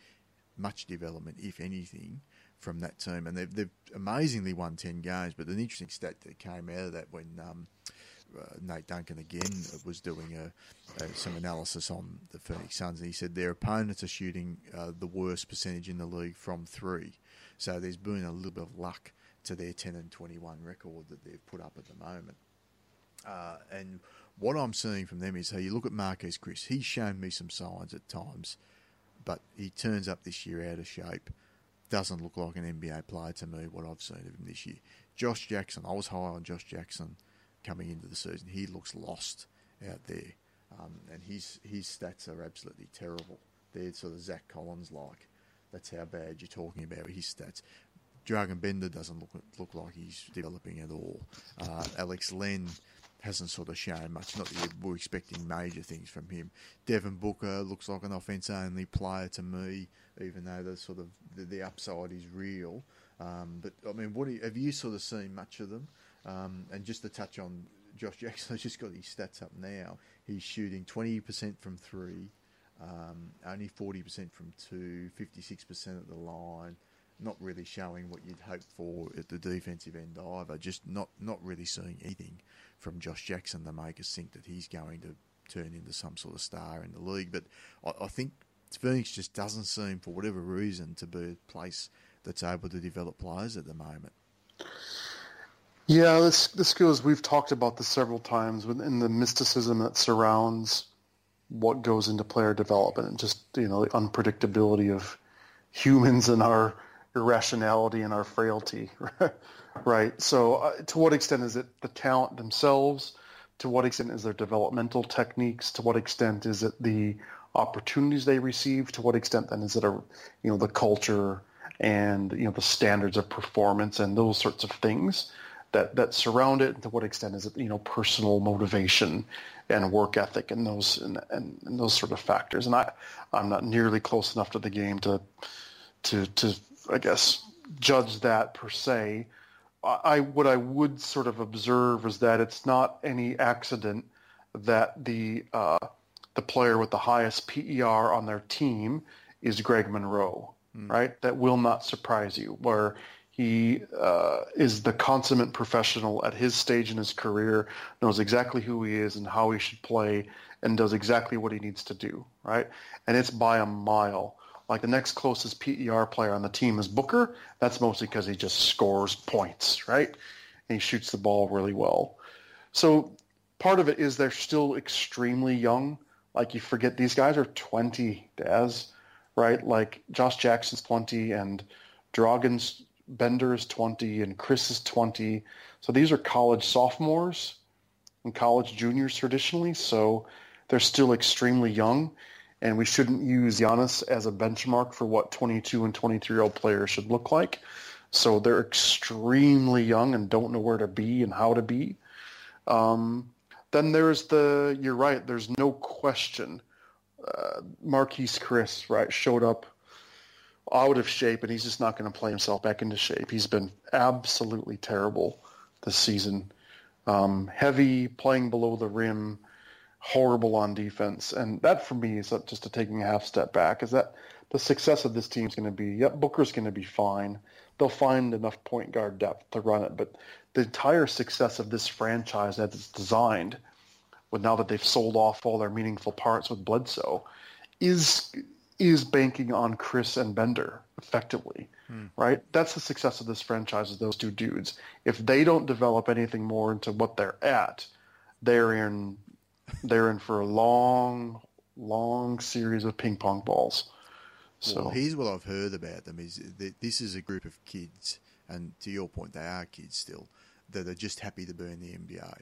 Speaker 1: much development, if anything, from that team. And they've, they've amazingly won 10 games, but an interesting stat that came out of that when um, uh, Nate Duncan again was doing a, a, some analysis on the Phoenix Suns, and he said their opponents are shooting uh, the worst percentage in the league from three. So there's been a little bit of luck to their 10 and 21 record that they've put up at the moment. Uh, and what I'm seeing from them is, hey, you look at Marquese Chriss, He's shown me some signs at times, but he turns up this year out of shape. Doesn't look like an NBA player to me. What I've seen of him this year. Josh Jackson. I was high on Josh Jackson coming into the season. He looks lost out there, um, and his his stats are absolutely terrible. They're sort of Zach Collins like. That's how bad you're talking about his stats. Dragan Bender doesn't look look like he's developing at all. Uh, Alex Len hasn't sort of shown much. Not that we're expecting major things from him. Devin Booker looks like an offense-only player to me, even though the sort of the, the upside is real. Um, but I mean, what you, have you sort of seen much of them? Um, and just to touch on Josh Jackson, <laughs> I just got his stats up now. He's shooting 20% from three, um, only 40% from two, 56% at the line, not really showing what you'd hope for at the defensive end either. Just not not really seeing anything from Josh Jackson to make us think that he's going to turn into some sort of star in the league. But I, I think Phoenix just doesn't seem, for whatever reason, to be a place that's able to develop players at the moment.
Speaker 2: Yeah, this this goes. We've talked about this several times within the mysticism that surrounds what goes into player development, and just you know the unpredictability of humans and our irrationality and our frailty, <laughs> right? So, uh, to what extent is it the talent themselves? To what extent is their developmental techniques? To what extent is it the opportunities they receive? To what extent then is it a you know the culture and you know the standards of performance and those sorts of things? that that surround it? And To what extent is it you know personal motivation and work ethic and those and, and, and those sort of factors? And I I'm not nearly close enough to the game to to to I guess judge that per se. I what I would sort of observe is that it's not any accident that the uh, the player with the highest PER on their team is Greg Monroe, mm. right? That will not surprise you. Where he uh, is the consummate professional at his stage in his career, knows exactly who he is and how he should play, and does exactly what he needs to do, right? And it's by a mile. Like the next closest PER player on the team is Booker. That's mostly because he just scores points, right? And he shoots the ball really well. So part of it is they're still extremely young. Like you forget these guys are 20, Daz, right? Like Josh Jackson's 20 and Dragon's Bender is 20 and Chriss is 20. So these are college sophomores and college juniors traditionally. So they're still extremely young. And we shouldn't use Giannis as a benchmark for what 22 and 23 year old players should look like. So they're extremely young and don't know where to be and how to be. Um, then there's the, you're right, there's no question. Uh, Marquese Chriss, right, showed up out of shape, and he's just not going to play himself back into shape. He's been absolutely terrible this season. Um, heavy, playing below the rim, horrible on defense, and that for me is just a taking a half step back. Is that the success of this team is going to be? Yep, Booker's going to be fine. They'll find enough point guard depth to run it, but the entire success of this franchise as it's designed, with now that they've sold off all their meaningful parts with Bledsoe, is is banking on Chriss and Bender effectively, hmm. right? That's the success of this franchise is those two dudes. If they don't develop anything more into what they're at, they're in they're in for a long, long series of ping pong balls.
Speaker 1: So well, here's what I've heard about them: is that this is a group of kids, and to your point, they are kids still that are just happy to be in the NBA,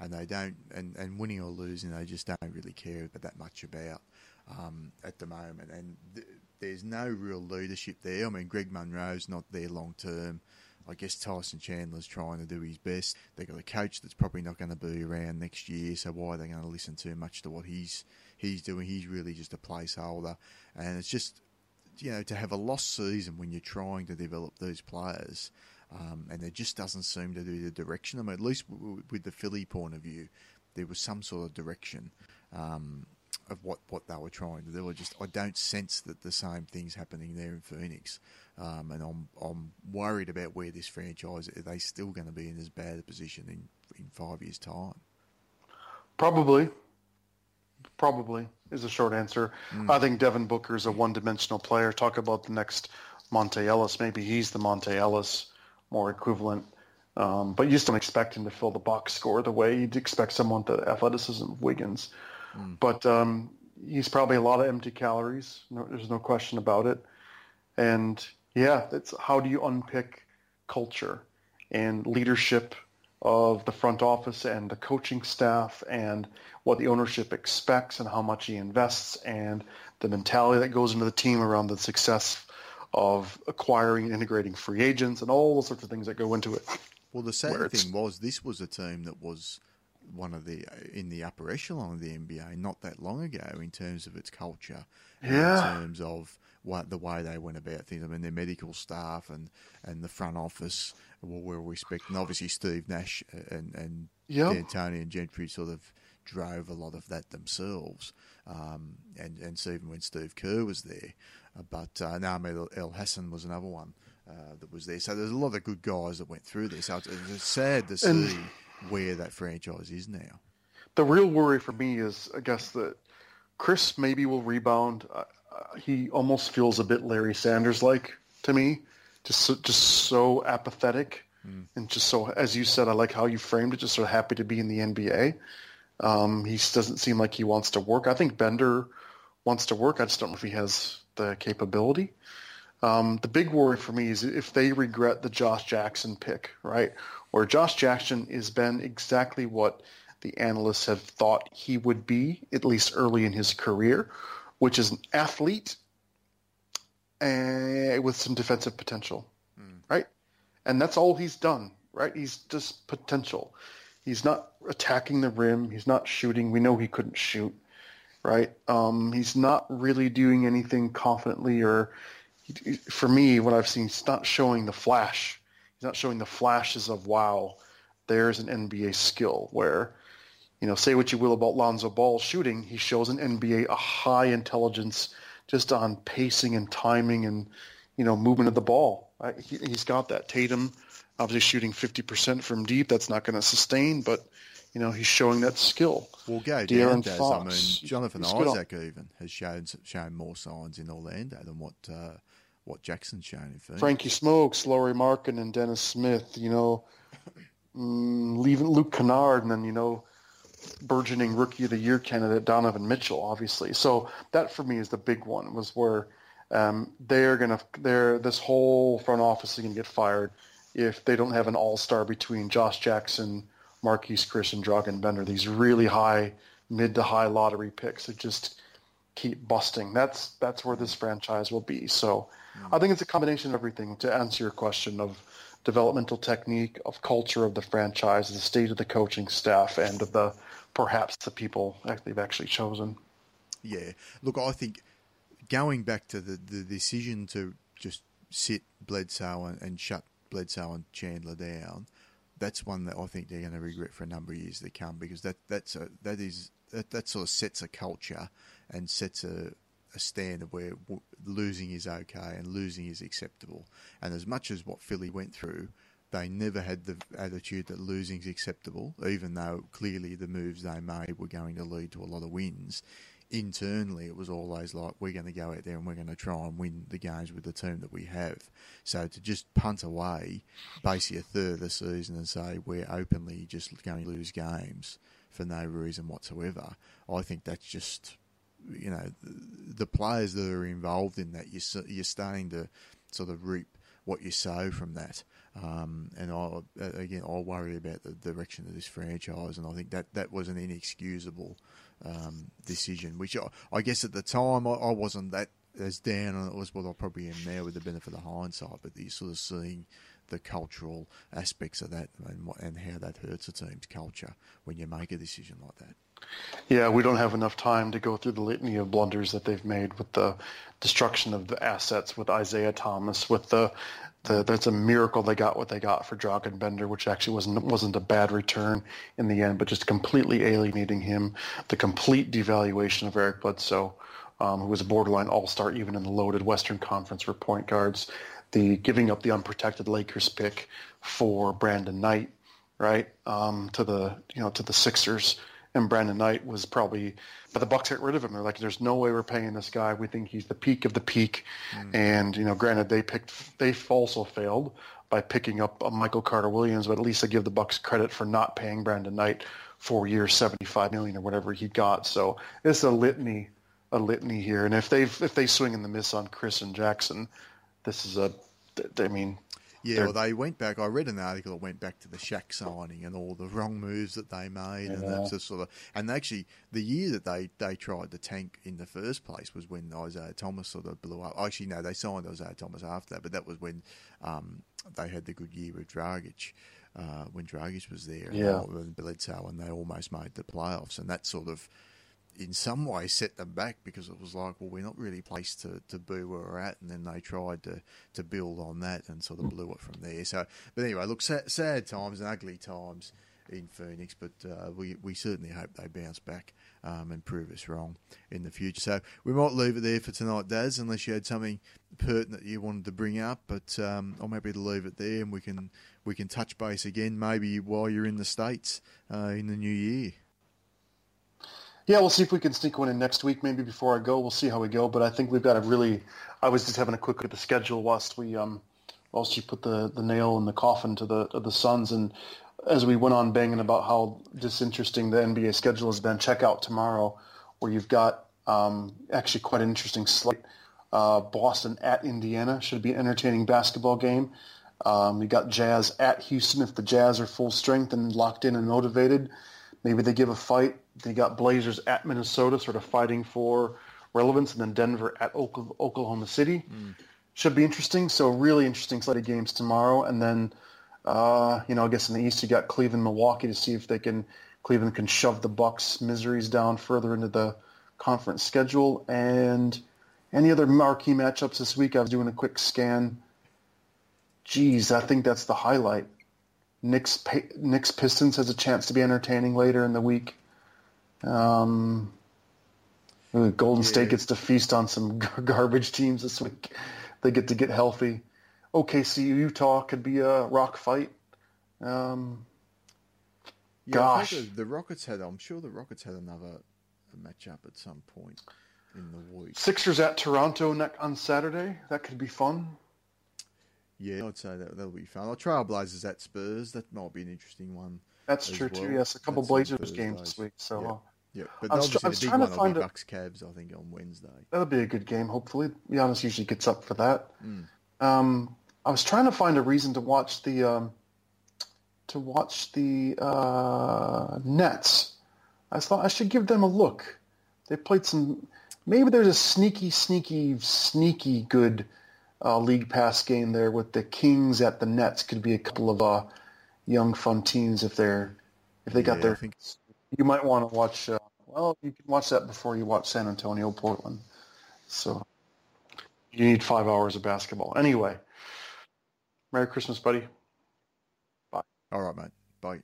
Speaker 1: and they don't, and, and winning or losing, they just don't really care that much about um, at the moment, and th- there's no real leadership there. I mean, Greg Monroe's not there long term. I guess Tyson Chandler's trying to do his best. They've got a coach that's probably not going to be around next year, so why are they going to listen too much to what he's he's doing? He's really just a placeholder, and it's just you know to have a lost season when you're trying to develop these players, um, and there just doesn't seem to be the direction. I mean, at least with the Philly point of view, there was some sort of direction. Um, of what, what they were trying to do. I just I don't sense that the same thing's happening there in Phoenix, um, and I'm I'm worried about where this franchise are they still going to be in as bad a position in in five years' time.
Speaker 2: Probably, probably is a short answer. Mm. I think Devin Booker is a one-dimensional player. Talk about the next Monta Ellis. Maybe he's the Monta Ellis more equivalent. Um, but you just don't expect him to fill the box score the way you'd expect someone with the athleticism of Wiggins. Mm. But um, he's probably a lot of empty calories. No, there's no question about it. And yeah, it's how do you unpick culture and leadership of the front office and the coaching staff and what the ownership expects and how much he invests and the mentality that goes into the team around the success of acquiring and integrating free agents and all the sorts of things that go into it.
Speaker 1: Well, the sad thing was this was a team that was one of the in the upper echelon of the NBA not that long ago in terms of its culture,
Speaker 2: yeah.
Speaker 1: in terms of what the way they went about things. I mean, their medical staff and, and the front office were well respected, and obviously Steve Nash and and yep. D'Antoni and Gentry sort of drove a lot of that themselves, um, and and so even when Steve Kerr was there, uh, but uh, Nahum El-Hassan was another one. uh, that was there. So there's a lot of good guys that went through this. So it's, it's sad to
Speaker 2: And-
Speaker 1: see where that franchise is now.
Speaker 2: The real worry for me is, I guess, that Chriss maybe will rebound. Uh, he almost feels a bit Larry Sanders like to me, just so, just so apathetic and just so, as you said, I like how you framed it, just so happy to be in the NBA. Um, he doesn't seem like he wants to work. I think Bender wants to work. I just don't know if he has the capability. Um, the big worry for me is if they regret the Josh Jackson pick, right? Where Josh Jackson has been exactly what the analysts have thought he would be, at least early in his career, which is an athlete uh, with some defensive potential, right? And that's all he's done, right? He's just potential. He's not attacking the rim. He's not shooting. We know he couldn't shoot, right? Um, he's not really doing anything confidently or he- for me, what I've seen, he's not showing the flash. He's not showing the flashes of wow, there's an NBA skill where, you know, say what you will about Lonzo Ball shooting, he shows an NBA a high intelligence just on pacing and timing and you know movement of the ball. He, he's got that. Tatum, obviously shooting 50% from deep, that's not going to sustain, but you know he's showing that skill.
Speaker 1: Well, go
Speaker 2: De'Aaron
Speaker 1: down, Daz. I mean, Jonathan
Speaker 2: on-
Speaker 1: Isaac even has shown shown more signs in Orlando than what uh, what Jackson's shown in Phoenix.
Speaker 2: Frankie Smokes, Lauri Markkanen, and Dennis Smith. You know, mm, leaving Luke Kennard, and then you know, burgeoning Rookie of the Year candidate Donovan Mitchell, obviously. So that for me is the big one. Was where um, they're gonna they're this whole front office is gonna get fired if they don't have an all star between Josh Jackson, Marquese Chriss, and Dragan Bender. These really high mid to high lottery picks that just keep busting. That's that's where this franchise will be. So I think it's a combination of everything to answer your question of developmental technique, of culture of the franchise, the state of the coaching staff, and of the perhaps the people they've actually chosen.
Speaker 1: Yeah. Look, I think going back to the, the decision to just sit Bledsoe and, and shut Bledsoe and Chandler down, that's one that I think they're going to regret for a number of years to come because that that's a, that is that, that sort of sets a culture and sets a, a standard where losing is okay and losing is acceptable. And as much as what Philly went through, they never had the attitude that losing is acceptable, even though clearly the moves they made were going to lead to a lot of wins. Internally, it was always like, we're going to go out there and we're going to try and win the games with the team that we have. So to just punt away basically a third of the season and say we're openly just going to lose games for no reason whatsoever, I think that's just you know the, the players that are involved in that you're you're starting to sort of reap what you sow from that. Um, and I again I worry about the direction of this franchise, and I think that that was an inexcusable um, decision. Which I, I guess at the time I, I wasn't that as down on it as what I probably am now with the benefit of hindsight. But you're sort of seeing the cultural aspects of that and and how that hurts a team's culture when you make a decision like that.
Speaker 2: Yeah, we don't have enough time to go through the litany of blunders that they've made with the destruction of the assets with Isaiah Thomas, with the, that's a miracle they got what they got for Bender, which actually wasn't wasn't a bad return in the end, but just completely alienating him. The complete devaluation of Eric Bledsoe, um, who was a borderline all-star even in the loaded Western Conference for point guards. The giving up the unprotected Lakers pick for Brandon Knight, right, um, to the you know to the Sixers and Brandon Knight was probably, but the Bucks got rid of him. They're like, "There's no way we're paying this guy. We think he's the peak of the peak." Mm. And you know, granted, they picked, they also failed by picking up a Michael Carter Williams, but at least I give the Bucks credit for not paying Brandon Knight four years, seventy-five million or whatever he got. So it's a litany, a litany here. And if they if they swing and the miss on Chriss and Jackson, this is a, I mean,
Speaker 1: Yeah,
Speaker 2: They're-
Speaker 1: well, they went back. I read an article that went back to the Shaq signing and all the wrong moves that they made, and
Speaker 2: Yeah.
Speaker 1: that's just sort of. And actually, the year that they, they tried to tank in the first place was when Isaiah Thomas sort of blew up. Actually, no, they signed Isaiah Thomas after that, but that was when um, they had the good year with Dragic. Uh, when Dragic was there,
Speaker 2: Yeah.
Speaker 1: and Bledsoe, and they almost made the playoffs, and that sort of in some way set them back because it was like, well, we're not really placed to, to be where we're at, and then they tried to, to build on that and sort of blew it from there. So, but anyway, look, sad, sad times and ugly times. in Phoenix, but uh, we we certainly hope they bounce back um, and prove us wrong in the future. So we might leave it there for tonight, Daz, unless you had something pertinent you wanted to bring up. But um, I'm happy to leave it there, and we can we can touch base again maybe while you're in the states uh, in the new year.
Speaker 2: Yeah, we'll see if we can sneak one in next week, maybe before I go. We'll see how we go. But I think we've got a really. I was just having a quick look at the schedule whilst we um, whilst you put the, the nail in the coffin to the to the Suns, and as we went on banging about how disinteresting the NBA schedule has been, check out tomorrow, where you've got um, actually quite an interesting slate. Uh, Boston at Indiana should be an entertaining basketball game. Um, you got Jazz at Houston. If the Jazz are full strength and locked in and motivated, maybe they give a fight. They got Blazers at Minnesota, sort of fighting for relevance, and then Denver at Oklahoma City. Mm. Should be interesting. So really interesting slate of games tomorrow, and then uh, you know I guess in the East you got Cleveland, Milwaukee to see if they can Cleveland can shove the Bucks miseries down further into the conference schedule, and any other marquee matchups this week. I was doing a quick scan. Geez, I think that's the highlight. Knicks, Knicks Pistons has a chance to be entertaining later in the week. Um, Golden yeah. State gets to feast on some <laughs> garbage teams this week. They get to get healthy. OKC Utah could be a rock fight. Um,
Speaker 1: yeah, gosh, the Rockets had. I'm sure the Rockets had another matchup at some point in the week.
Speaker 2: Sixers at Toronto on Saturday. That could be fun.
Speaker 1: Yeah, I'd say that that'll be fun. I'll Trailblazers at Spurs. That might be an interesting one.
Speaker 2: That's true well. too. Yes, a couple That's Blazers games this week. So.
Speaker 1: Yeah. Yeah, but I was, obviously I was the big trying one to find will be Bucks Cavs, I think, on Wednesday.
Speaker 2: That'll be a good game. Hopefully, Giannis usually gets up for that. Mm. Um, I was trying to find a reason to watch the um, to watch the uh, Nets. I thought I should give them a look. They played some. Maybe there's a sneaky, sneaky, sneaky good uh, league pass game there with the Kings at the Nets. Could be a couple of uh, young fun teams if they're if they got yeah, their. Think... You might want to watch. Uh, well, you can watch that before you watch San Antonio, Portland. So you need five hours of basketball. Anyway, Merry Christmas, buddy.
Speaker 1: Bye. All right, mate. Bye.